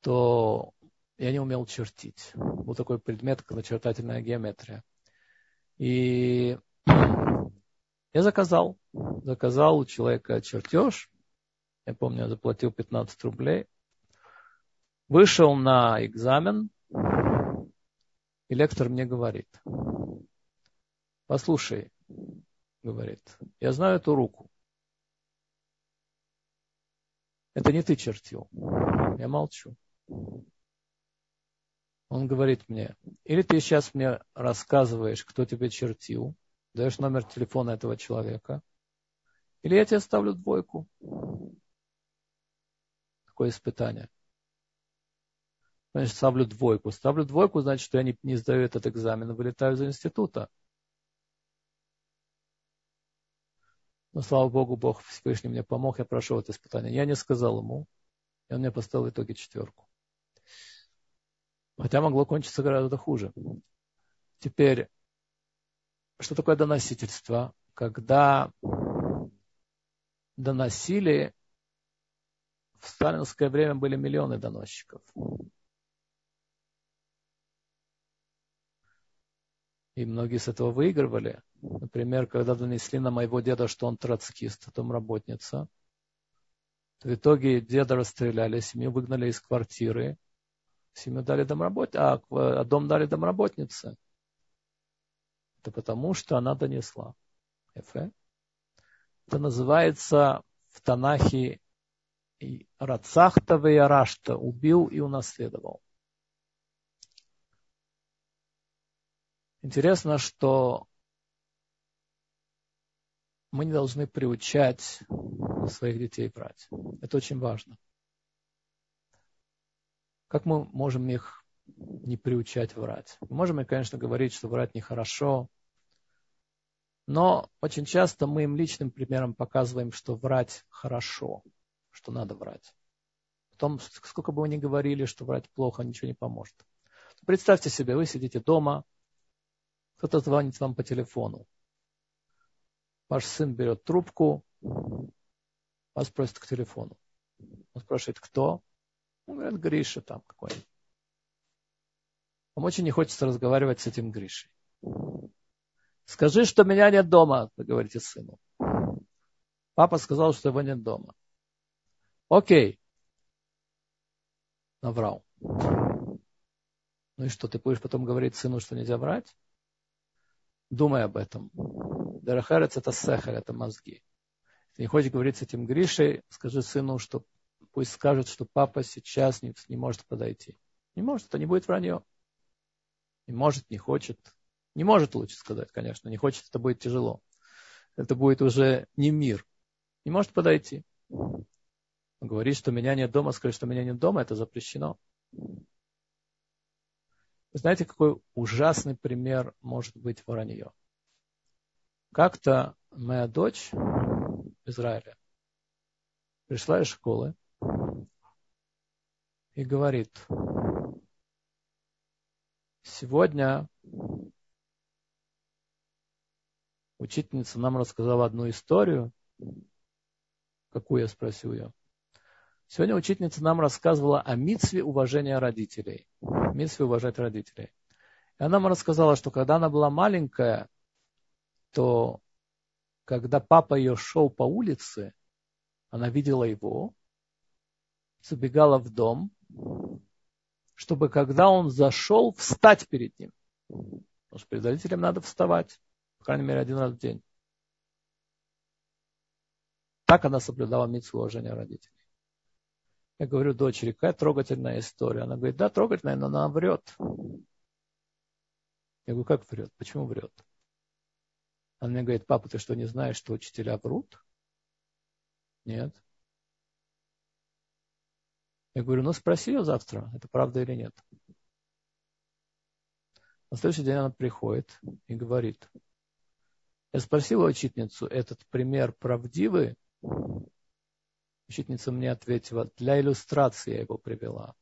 то я не умел чертить. Был такой предмет, как начертательная геометрия. И я заказал. Заказал у человека чертеж. Я помню, я заплатил 15 рублей. Вышел на экзамен, и лектор мне говорит, послушай, говорит, я знаю эту руку. Это не ты чертил. Я молчу. Он говорит мне, или ты сейчас мне рассказываешь, кто тебе чертил, даешь номер телефона этого человека, или я тебе ставлю двойку. Такое испытание. Значит, ставлю двойку. Ставлю двойку, значит, что я не, не сдаю этот экзамен, вылетаю из института. Но, слава Богу, Бог Всевышний мне помог, я прошел это испытание. Я не сказал ему, и он мне поставил в итоге четверку. Хотя могло кончиться гораздо хуже. Теперь, что такое доносительство? Когда доносили, в сталинское время были миллионы доносчиков. И многие с этого выигрывали. Например, когда донесли на моего деда, что он троцкист, домработница, то в итоге деда расстреляли, семью выгнали из квартиры, семью дали домработ... а, а дом дали домработнице. Это потому, что она донесла. Это называется в Танахе Рацахта Веярашта, убил и унаследовал. Интересно, что мы не должны приучать своих детей брать. Это очень важно. Как мы можем их не приучать врать? Мы можем, конечно, говорить, что врать нехорошо, но очень часто мы им личным примером показываем, что врать хорошо, что надо врать. Потом, сколько бы вы ни говорили, что врать плохо, ничего не поможет. Представьте себе, вы сидите дома, кто-то звонит вам по телефону. Ваш сын берет трубку, вас просит к телефону. Он спрашивает, кто? Он говорит, Гриша там какой-нибудь. Вам очень не хочется разговаривать с этим Гришей. Скажи, что меня нет дома, говорите сыну. Папа сказал, что его нет дома. Окей. Наврал. Ну и что, ты будешь потом говорить сыну, что нельзя врать? Думай об этом. Дарахарец это сехер, это мозги. Если не хочешь говорить с этим Гришей, скажи сыну, что пусть скажет, что папа сейчас не, не может подойти. Не может, это не будет вранье. Не может, не хочет. Не может лучше сказать, конечно. Не хочет, это будет тяжело. Это будет уже не мир. Не может подойти. Говорить, что меня нет дома, сказать, что меня нет дома, это запрещено. Вы знаете, какой ужасный пример может быть вранье? Как-то моя дочь в Израиле пришла из школы и говорит, сегодня учительница нам рассказала одну историю. Какую я спросил ее? Сегодня учительница нам рассказывала о митве уважения родителей. Митве уважать родителей. И она нам рассказала, что когда она была маленькая, то когда папа ее шел по улице, она видела его, забегала в дом, чтобы когда он зашел, встать перед ним. Потому что перед родителем надо вставать, по крайней мере, один раз в день. Так она соблюдала митцву уважения родителей. Я говорю дочери, какая трогательная история. Она говорит, да, трогательная, но она врет. Я говорю, как врет? Почему врет? Он мне говорит, папа, ты что, не знаешь, что учителя врут? Нет. Я говорю, ну спроси ее завтра, это правда или нет. На следующий день она приходит и говорит, я спросила учительницу, этот пример правдивый? Учительница мне ответила, для иллюстрации я его привела,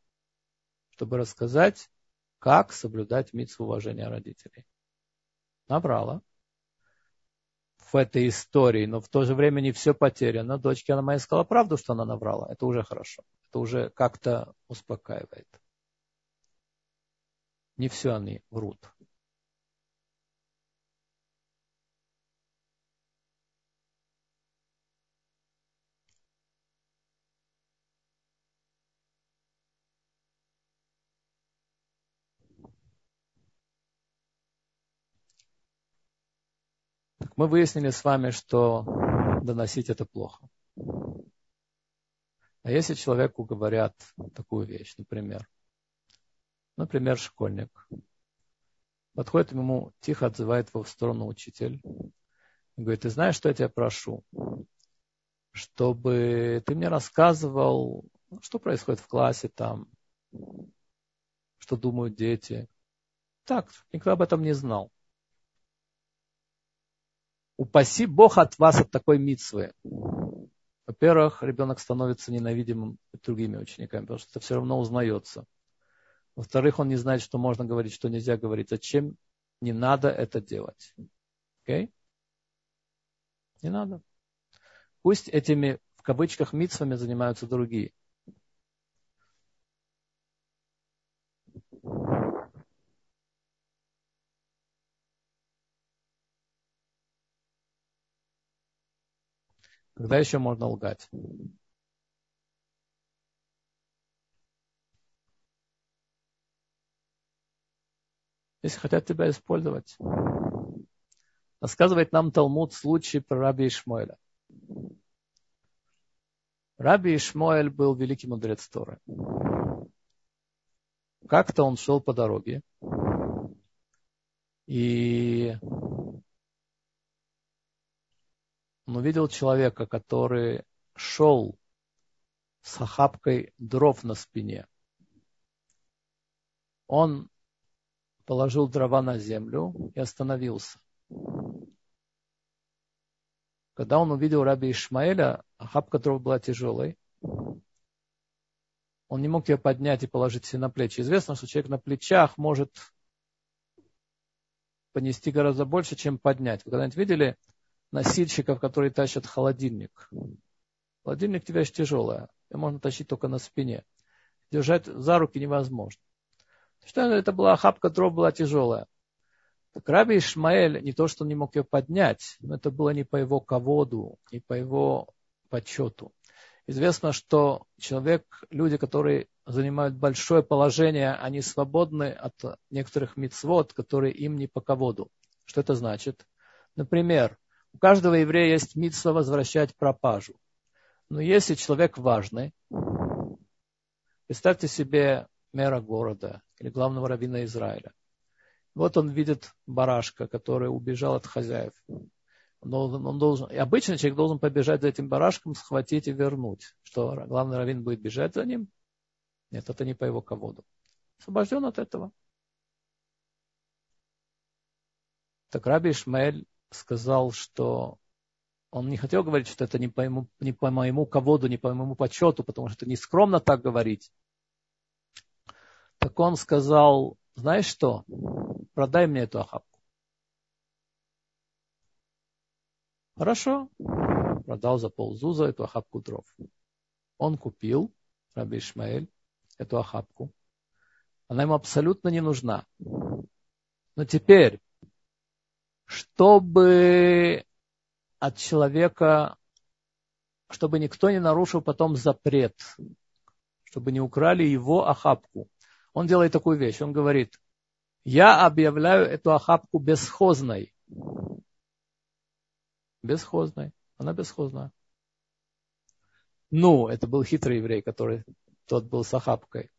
чтобы рассказать, как соблюдать митцву уважения родителей. Набрала в этой истории, но в то же время не все потеряно. Дочке она моя сказала правду, что она набрала. Это уже хорошо. Это уже как-то успокаивает. Не все они врут. Мы выяснили с вами, что доносить это плохо. А если человеку говорят такую вещь, например, например, школьник, подходит ему, тихо отзывает его в сторону учитель говорит, ты знаешь, что я тебя прошу? Чтобы ты мне рассказывал, что происходит в классе там, что думают дети. Так, никто об этом не знал. Упаси Бог от вас от такой митсвы. Во-первых, ребенок становится ненавидимым другими учениками, потому что это все равно узнается. Во-вторых, он не знает, что можно говорить, что нельзя говорить. Зачем не надо это делать? Okay? Не надо. Пусть этими, в кавычках, митсвами занимаются другие. Когда еще можно лгать? Если хотят тебя использовать. Рассказывает нам Талмуд случай про раби Ишмоэля. Раби Ишмоэль был великий мудрец Торы. Как-то он шел по дороге, и он увидел человека, который шел с охапкой дров на спине. Он положил дрова на землю и остановился. Когда он увидел раби Ишмаэля, охапка дров была тяжелой. Он не мог ее поднять и положить себе на плечи. Известно, что человек на плечах может понести гораздо больше, чем поднять. Вы когда-нибудь видели носильщиков, которые тащат холодильник. Холодильник тебя вещь тяжелая. Ее можно тащить только на спине. Держать за руки невозможно. Что это была охапка дров, была тяжелая. Так Раби Ишмаэль не то, что не мог ее поднять, но это было не по его ководу, не по его почету. Известно, что человек, люди, которые занимают большое положение, они свободны от некоторых мицвод, которые им не по ководу. Что это значит? Например, у каждого еврея есть митсва возвращать пропажу. Но если человек важный, представьте себе мэра города или главного раввина Израиля. Вот он видит барашка, который убежал от хозяев. Он должен, он должен, и обычно человек должен побежать за этим барашком, схватить и вернуть. Что главный раввин будет бежать за ним? Нет, это не по его ководу. Освобожден от этого. Так Раби Ишмаэль сказал, что он не хотел говорить, что это не по, ему, не по моему ководу, не по моему почету, потому что это не скромно так говорить. Так он сказал, знаешь что, продай мне эту охапку. Хорошо, продал за ползуза эту охапку дров. Он купил, Раби Ишмаэль, эту охапку. Она ему абсолютно не нужна. Но теперь чтобы от человека, чтобы никто не нарушил потом запрет, чтобы не украли его охапку. Он делает такую вещь, он говорит, я объявляю эту охапку бесхозной. Бесхозной. Она бесхозная. Ну, это был хитрый еврей, который тот был с охапкой.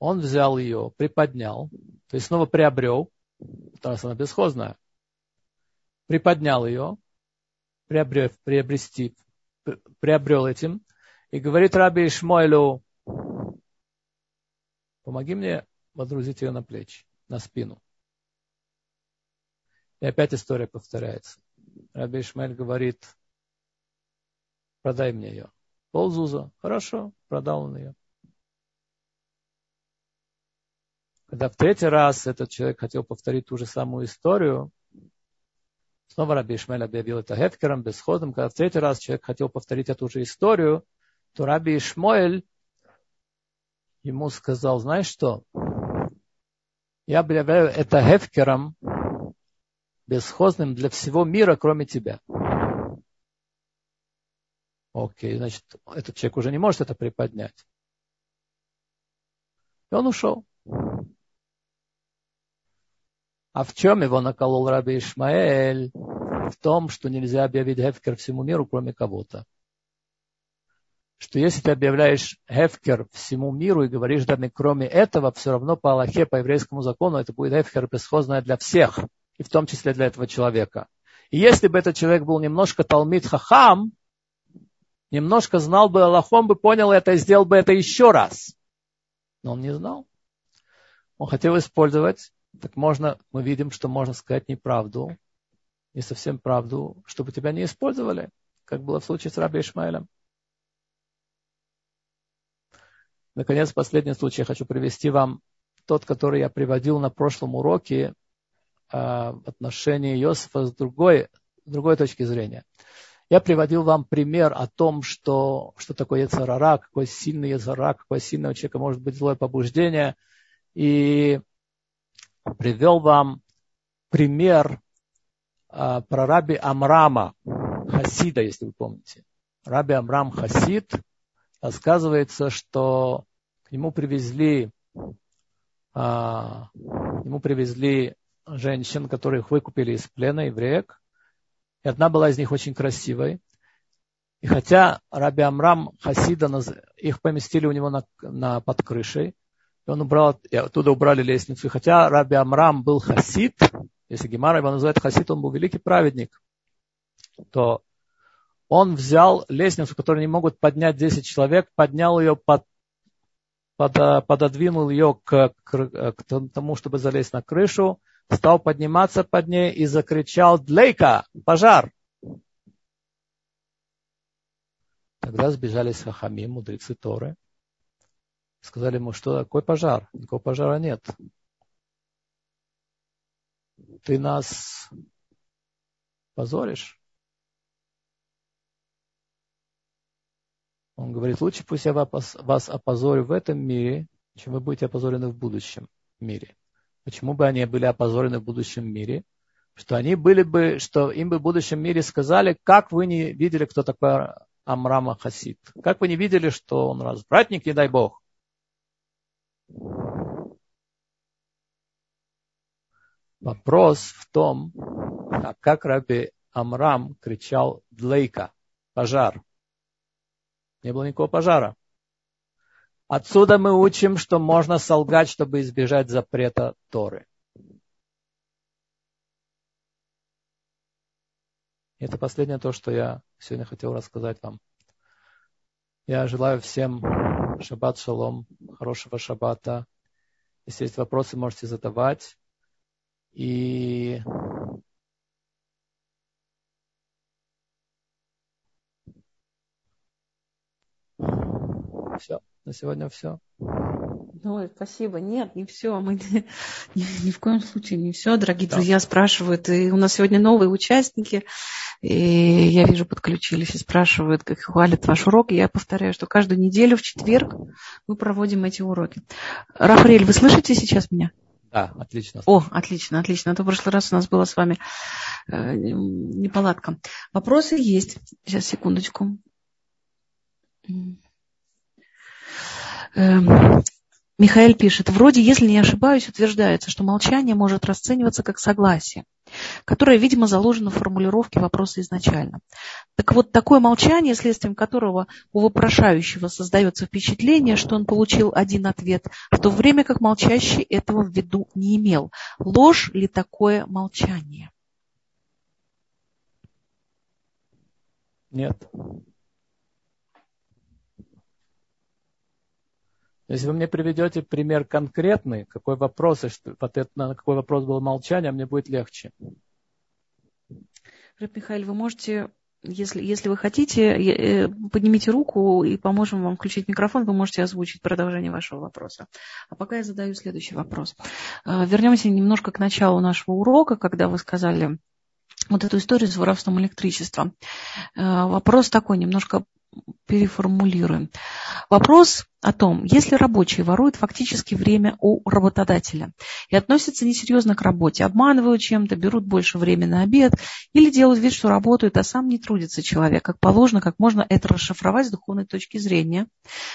Он взял ее, приподнял, то есть снова приобрел, раз она бесхозная, приподнял ее, приобрел, приобрести, приобрел этим, и говорит Раби Ишмойлю, помоги мне водрузить ее на плечи, на спину. И опять история повторяется. Раби Ишмаэль говорит, продай мне ее. Ползуза, хорошо, продал он ее. Когда в третий раз этот человек хотел повторить ту же самую историю, снова Раби Ишмель объявил это Хефкером, бесходом. Когда в третий раз человек хотел повторить эту же историю, то Раби Ишмоэль ему сказал, знаешь что, я объявляю это Хефкером, бесхозным для всего мира, кроме тебя. Окей, значит, этот человек уже не может это приподнять. И он ушел. А в чем его наколол Раби Ишмаэль? В том, что нельзя объявить Хефкер всему миру, кроме кого-то. Что если ты объявляешь Хефкер всему миру и говоришь, да, кроме этого, все равно по Аллахе, по еврейскому закону, это будет Хефкер бесхозное для всех, и в том числе для этого человека. И если бы этот человек был немножко Талмит Хахам, немножко знал бы Аллахом, бы понял это и сделал бы это еще раз. Но он не знал. Он хотел использовать так можно, мы видим, что можно сказать неправду, не совсем правду, чтобы тебя не использовали, как было в случае с Раби Ишмаэлем. Наконец, последний случай я хочу привести вам тот, который я приводил на прошлом уроке э, в отношении Иосифа с другой, другой точки зрения. Я приводил вам пример о том, что, что такое яцерара, какой сильный яцерара, какое сильное у человека может быть злое побуждение. И привел вам пример а, про раби Амрама, Хасида, если вы помните. Раби Амрам Хасид, рассказывается, что к нему привезли, а, к нему привезли женщин, которых выкупили из плена, евреек. И одна была из них очень красивой. И хотя Раби Амрам Хасида, их поместили у него на, на, под крышей, и он убрал, и оттуда убрали лестницу. И хотя Раби Амрам был хасид, если Гемара его называет хасид, он был великий праведник, то он взял лестницу, которую не могут поднять 10 человек, поднял ее под, под, пододвинул ее к, к, к тому, чтобы залезть на крышу, стал подниматься под ней и закричал «Длейка! Пожар!» Тогда сбежались хахами, мудрецы Торы, Сказали ему, что такой пожар? Никакого пожара нет. Ты нас позоришь? Он говорит, лучше пусть я вас опозорю в этом мире, чем вы будете опозорены в будущем мире. Почему бы они были опозорены в будущем мире? Что они были бы, что им бы в будущем мире сказали, как вы не видели, кто такой Амрама Хасид? Как вы не видели, что он развратник, не дай Бог? Вопрос в том, а как Раби Амрам кричал «Длейка!» пожар. Не было никакого пожара. Отсюда мы учим, что можно солгать, чтобы избежать запрета Торы. Это последнее то, что я сегодня хотел рассказать вам. Я желаю всем шаббат шалом, хорошего шаббата. Если есть вопросы, можете задавать. И все. На сегодня все. Ой, спасибо. Нет, не все. Мы ни, ни, в коем случае не все. Дорогие да. друзья спрашивают. И у нас сегодня новые участники. И я вижу, подключились и спрашивают, как хвалят ваш урок. И я повторяю, что каждую неделю в четверг мы проводим эти уроки. Рафаэль, вы слышите сейчас меня? Да, отлично. О, отлично, отлично. А то в прошлый раз у нас была с вами э, неполадка. Вопросы есть. Сейчас, секундочку. Михаил пишет, вроде, если не ошибаюсь, утверждается, что молчание может расцениваться как согласие. которая, видимо, заложена в формулировке вопроса изначально. Так вот, такое молчание, следствием которого у вопрошающего создается впечатление, что он получил один ответ, в то время как молчащий этого в виду не имел. Ложь ли такое молчание? Нет. Если вы мне приведете пример конкретный, какой вопрос, ответ на какой вопрос был молчание, мне будет легче. Рэп Михаил, вы можете, если, если вы хотите, э, поднимите руку и поможем вам включить микрофон, вы можете озвучить продолжение вашего вопроса. А пока я задаю следующий вопрос. Э, вернемся немножко к началу нашего урока, когда вы сказали вот эту историю с воровством электричества. Э, вопрос такой, немножко переформулируем. Вопрос о том, если рабочие воруют фактически время у работодателя и относятся несерьезно к работе, обманывают чем-то, берут больше времени на обед или делают вид, что работают, а сам не трудится человек, как положено, как можно это расшифровать с духовной точки зрения,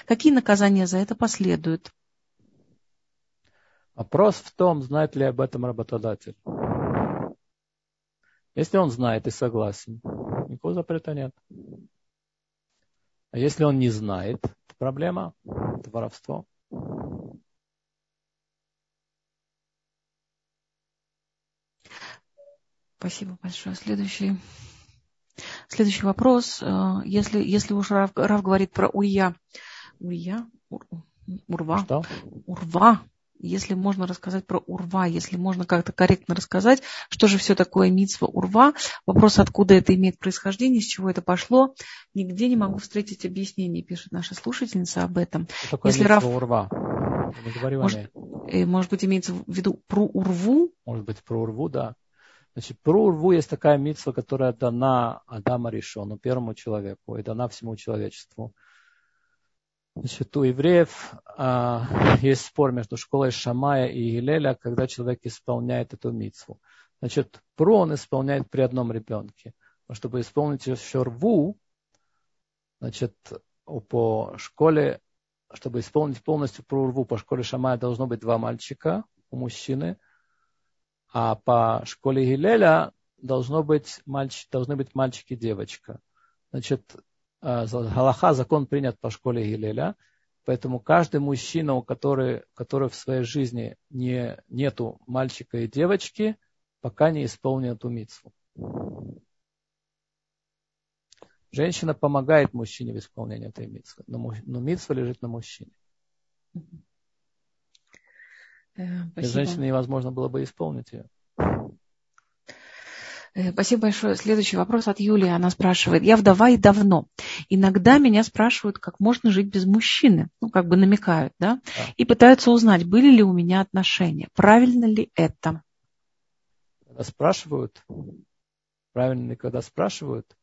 какие наказания за это последуют. Вопрос в том, знает ли об этом работодатель. Если он знает и согласен, никакого запрета нет. А если он не знает, это проблема, это воровство. Спасибо большое. Следующий, следующий вопрос. Э, если, если уж Рав, Рав говорит про уя, уя, ур, урва, Что? урва, если можно рассказать про урва, если можно как-то корректно рассказать, что же все такое мицва урва, вопрос, откуда это имеет происхождение, с чего это пошло, нигде не могу встретить объяснение, пишет наша слушательница об этом. Что такое если Раф... урва? Может, э, может быть, имеется в виду про урву? Может быть, про урву, да. Значит, про урву есть такая митсва, которая дана Адама Ришону, первому человеку, и дана всему человечеству. Значит, у евреев а, есть спор между школой Шамая и Гилеля, когда человек исполняет эту митцву. Значит, про он исполняет при одном ребенке. Но чтобы исполнить еще рву, значит, по школе, чтобы исполнить полностью про рву, по школе Шамая должно быть два мальчика у мужчины, а по школе Гилеля должно быть мальчик, должны быть мальчик и девочка. Значит, Галаха, закон принят по школе Гилеля, поэтому каждый мужчина, у которого, который в своей жизни не, нету мальчика и девочки, пока не исполнит эту митцву. Женщина помогает мужчине в исполнении этой митцвы, но, но митцва лежит на мужчине. Э, Без женщины невозможно было бы исполнить ее. Э, спасибо большое. Следующий вопрос от Юлии. Она спрашивает. Я вдова и давно. Иногда меня спрашивают, как можно жить без мужчины. Ну, как бы намекают, да? да. И пытаются узнать, были ли у меня отношения. Правильно ли это? Когда спрашивают, правильно ли, когда спрашивают?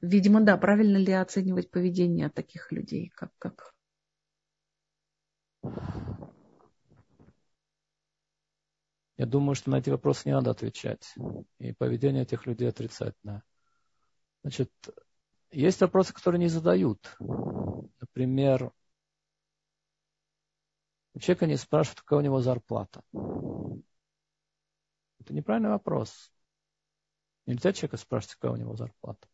Видимо, да. Правильно ли оценивать поведение таких людей? Как, как? Я думаю, что на эти вопросы не надо отвечать. И поведение этих людей отрицательное. Значит, есть вопросы, которые не задают. Например, у человека не спрашивают, какая у него зарплата. Это неправильный вопрос. Нельзя человека спрашивать, какая у него зарплата.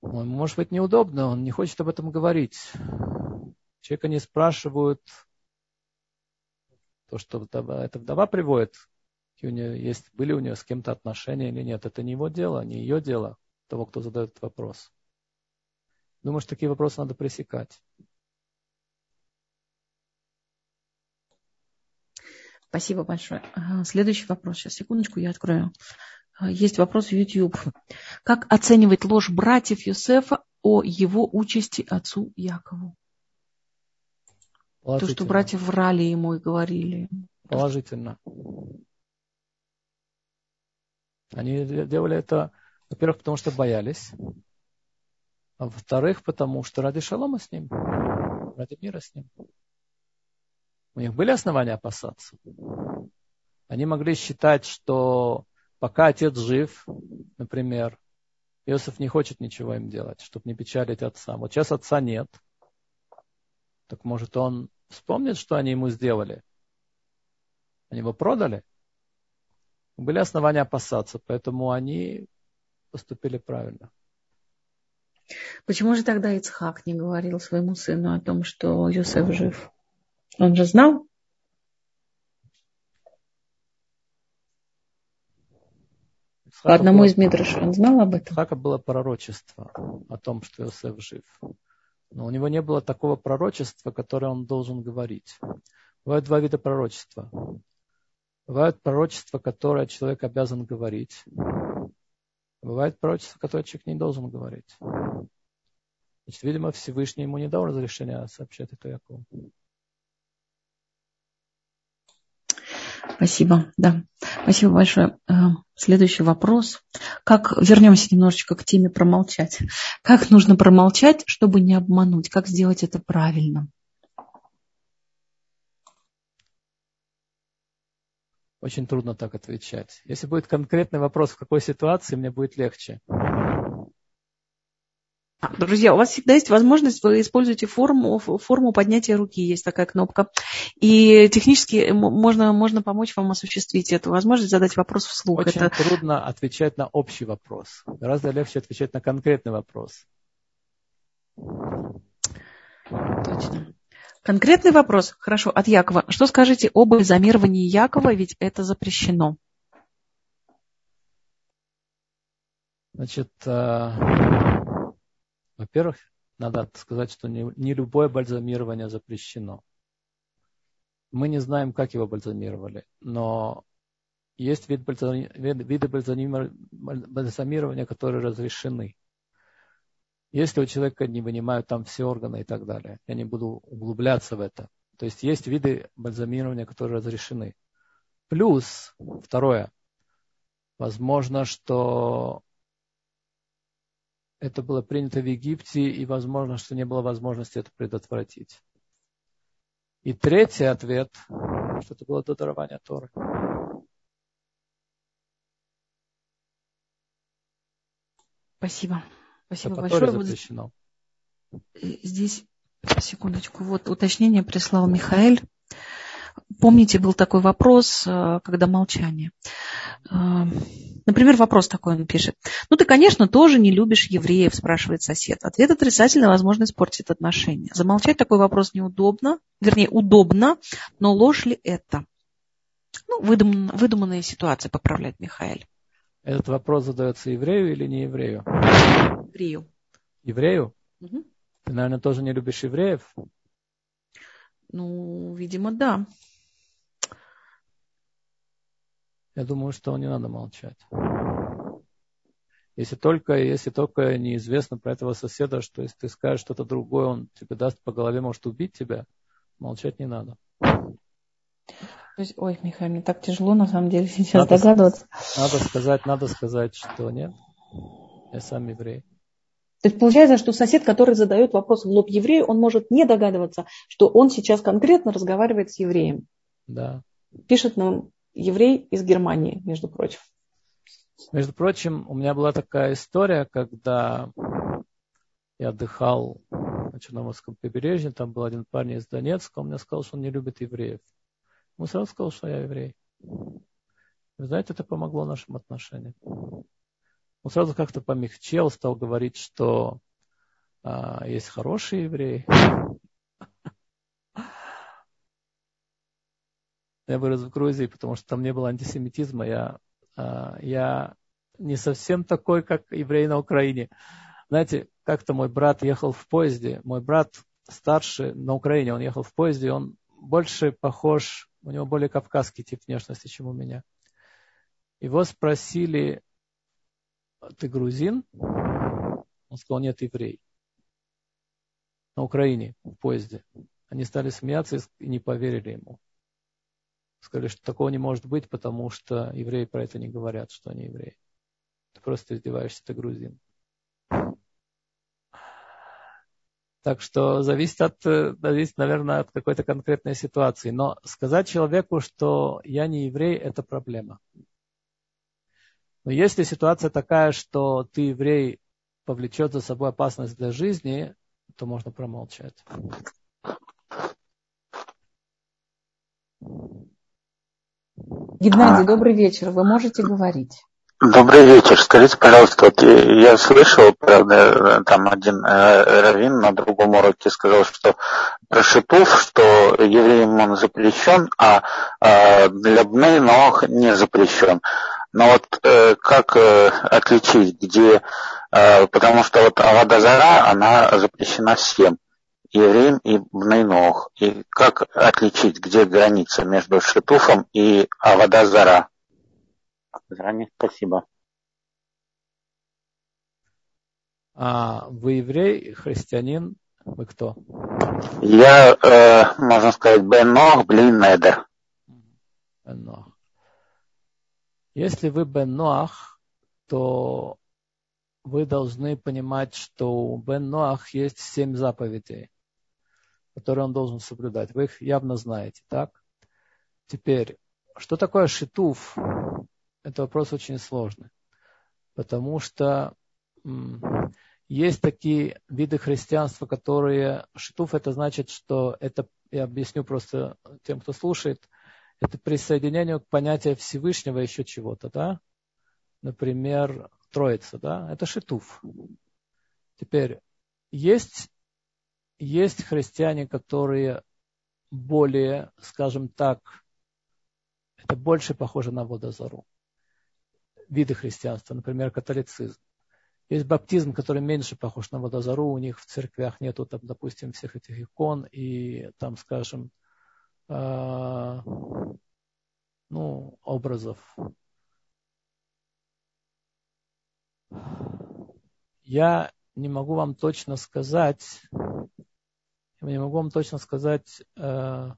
Может быть, неудобно, он не хочет об этом говорить. Человека не спрашивают, то, что вдова, эта вдова приводит, у нее есть, были у нее с кем-то отношения или нет, это не его дело, не ее дело, того, кто задает этот вопрос. Думаю, что такие вопросы надо пресекать. Спасибо большое. Следующий вопрос. Сейчас, секундочку, я открою. Есть вопрос в YouTube. Как оценивать ложь братьев Юсефа о его участи отцу Якову? То, что братья врали ему и говорили. Положительно. Они делали это, во-первых, потому что боялись, а во-вторых, потому что ради шалома с ним, ради мира с ним. У них были основания опасаться. Они могли считать, что пока отец жив, например, Иосиф не хочет ничего им делать, чтобы не печалить отца. Вот сейчас отца нет – так может он вспомнит, что они ему сделали? Они его продали? Были основания опасаться, поэтому они поступили правильно. Почему же тогда Ицхак не говорил своему сыну о том, что Йосеф жив? Он же знал? Ицхака По одному было, из Мидрашей он знал об этом? Ицхака было пророчество о том, что Йосеф жив. Но у него не было такого пророчества, которое он должен говорить. Бывают два вида пророчества. Бывает пророчество, которое человек обязан говорить. Бывает пророчество, которое человек не должен говорить. Значит, видимо, Всевышний ему не дал разрешения сообщать это Якову. Спасибо, да. Спасибо большое. Э, следующий вопрос. Как, вернемся немножечко к теме промолчать. Как нужно промолчать, чтобы не обмануть? Как сделать это правильно? Очень трудно так отвечать. Если будет конкретный вопрос, в какой ситуации, мне будет легче. Друзья, у вас всегда есть возможность, вы используете форму, форму поднятия руки, есть такая кнопка. И технически можно, можно помочь вам осуществить эту возможность, задать вопрос вслух. Очень Это... трудно отвечать на общий вопрос. Гораздо легче отвечать на конкретный вопрос. Точно. Конкретный вопрос, хорошо, от Якова. Что скажете об бальзамировании Якова, ведь это запрещено? Значит, э, во-первых, надо сказать, что не, любое бальзамирование запрещено. Мы не знаем, как его бальзамировали, но есть вид бальзами, виды бальзамирования, которые разрешены. Если у человека не вынимают там все органы и так далее, я не буду углубляться в это. То есть есть виды бальзамирования, которые разрешены. Плюс, второе, возможно, что это было принято в Египте, и возможно, что не было возможности это предотвратить. И третий ответ, что это было до дарования Торы. Спасибо. Спасибо это большое. Запрещено. Здесь, секундочку, вот уточнение прислал Михаил. Помните, был такой вопрос, э, когда молчание. Например, вопрос такой он пишет. Ну, ты, конечно, тоже не любишь евреев, спрашивает сосед. Ответ отрицательный, возможно, испортит отношения. Замолчать такой вопрос неудобно, вернее, удобно, но ложь ли это? Ну, выдум, выдуманная ситуация, поправляет Михаил. Этот вопрос задается еврею или не еврею? Еврею. Еврею? Угу. Ты, наверное, тоже не любишь евреев? Ну, видимо, да. Я думаю, что не надо молчать. Если только, если только неизвестно про этого соседа, что если ты скажешь что-то другое, он тебе даст по голове, может убить тебя, молчать не надо. То есть, ой, Михаил, мне так тяжело на самом деле сейчас надо, догадываться. Надо сказать, надо сказать, что нет. Я сам еврей. То есть получается, что сосед, который задает вопрос в лоб еврею, он может не догадываться, что он сейчас конкретно разговаривает с евреем. Да. Пишет нам еврей из Германии, между прочим. Между прочим, у меня была такая история, когда я отдыхал на Черноморском побережье, там был один парень из Донецка, он мне сказал, что он не любит евреев. Он сразу сказал, что я еврей. Вы знаете, это помогло нашим отношениям он сразу как-то помягчел, стал говорить, что а, есть хорошие евреи. Я вырос в Грузии, потому что там не было антисемитизма. Я, а, я не совсем такой, как еврей на Украине. Знаете, как-то мой брат ехал в поезде. Мой брат старший на Украине, он ехал в поезде, он больше похож, у него более кавказский тип внешности, чем у меня. Его спросили, ты грузин? Он сказал, нет, еврей. На Украине, в поезде. Они стали смеяться и не поверили ему. Сказали, что такого не может быть, потому что евреи про это не говорят, что они евреи. Ты просто издеваешься, ты грузин. Так что зависит от, зависит, наверное, от какой-то конкретной ситуации. Но сказать человеку, что я не еврей, это проблема. Но если ситуация такая, что ты еврей повлечет за собой опасность для жизни, то можно промолчать. Геннадий, добрый вечер. Вы можете говорить? Добрый вечер. Скажите, пожалуйста, вот я слышал, правда, там один э, раввин на другом уроке сказал, что про шипув, что евреям он запрещен, а э, для бней ног не запрещен. Но вот э, как э, отличить, где, э, потому что вот Авадазара, она запрещена всем евреям и бнейнох. И как отличить, где граница между шитуфом и авадазара? Заранее спасибо. А вы еврей, христианин, вы кто? Я, э, можно сказать, бенох, блин, недер. Бенох. Если вы бенох, то вы должны понимать, что у Бен Ноах есть семь заповедей которые он должен соблюдать. Вы их явно знаете, так? Теперь, что такое шитуф? Это вопрос очень сложный, потому что есть такие виды христианства, которые... Шитуф это значит, что это, я объясню просто тем, кто слушает, это присоединение к понятию Всевышнего еще чего-то, да? Например, Троица, да? Это шитуф. Теперь, есть есть христиане, которые более, скажем так, это больше похоже на водозару. Виды христианства, например, католицизм. Есть баптизм, который меньше похож на водозару. У них в церквях нету, там, допустим, всех этих икон и там, скажем, э, ну, образов. Я не могу вам точно сказать, я не могу вам точно сказать, э,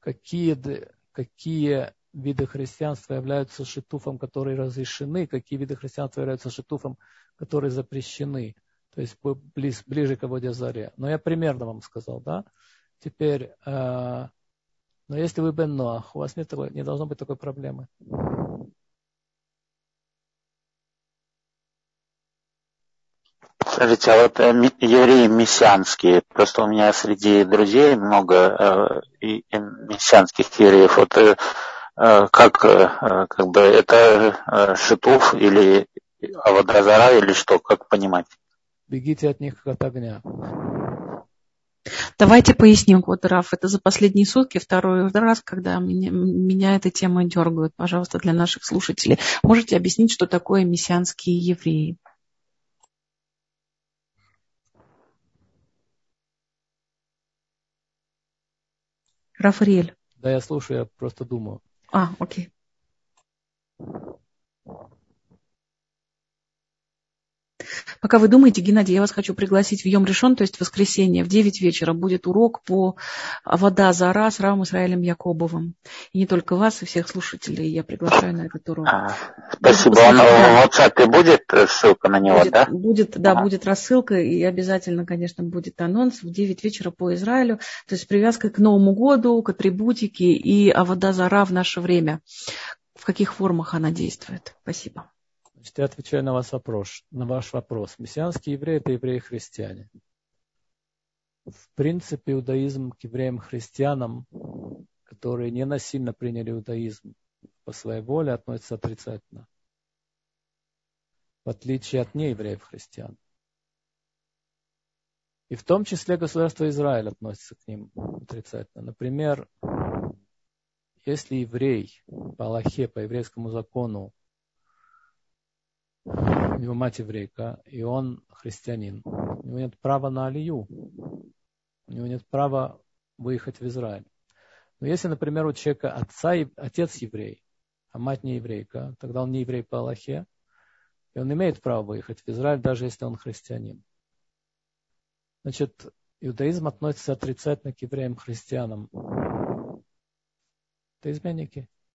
какие, какие виды христианства являются шитуфом, которые разрешены, какие виды христианства являются шитуфом, которые запрещены. То есть близ, ближе к воде заре. Но я примерно вам сказал, да? Теперь, э, но если вы бен Ноах, у вас нет такой, не должно быть такой проблемы. Скажите, а вот э, евреи мессианские, просто у меня среди друзей много э, и, и мессианских евреев, вот э, как, э, как бы это э, шитуф или аводазара или что, как понимать? Бегите от них от огня. Давайте поясним, вот, Раф, это за последние сутки второй раз, когда меня, меня эта тема дергают, пожалуйста, для наших слушателей. Можете объяснить, что такое мессианские евреи? Рафаэль. Да, я слушаю, я просто думаю. А, окей. Пока вы думаете, Геннадий, я вас хочу пригласить в Йом Решон, то есть в воскресенье в 9 вечера будет урок по «Вода за раз» с Равом Израилем Якобовым. И не только вас, и всех слушателей я приглашаю на этот урок. А, спасибо. Он в WhatsApp будет ссылка на него, будет, да? Будет, да, а. будет рассылка, и обязательно, конечно, будет анонс в 9 вечера по Израилю, то есть привязка к Новому году, к атрибутике и «Вода за в наше время». В каких формах она действует? Спасибо. Значит, я отвечаю на, вас вопрос, на ваш вопрос. Мессианские евреи – это евреи-христиане. В принципе, иудаизм к евреям-христианам, которые не насильно приняли иудаизм по своей воле, относится отрицательно. В отличие от неевреев-христиан. И в том числе государство Израиль относится к ним отрицательно. Например, если еврей по Аллахе, по еврейскому закону, у него мать еврейка, и он христианин. У него нет права на алию. У него нет права выехать в Израиль. Но если, например, у человека отца, отец еврей, а мать не еврейка, тогда он не еврей по Аллахе, и он имеет право выехать в Израиль, даже если он христианин. Значит, иудаизм относится отрицательно к евреям-христианам. Это изменники.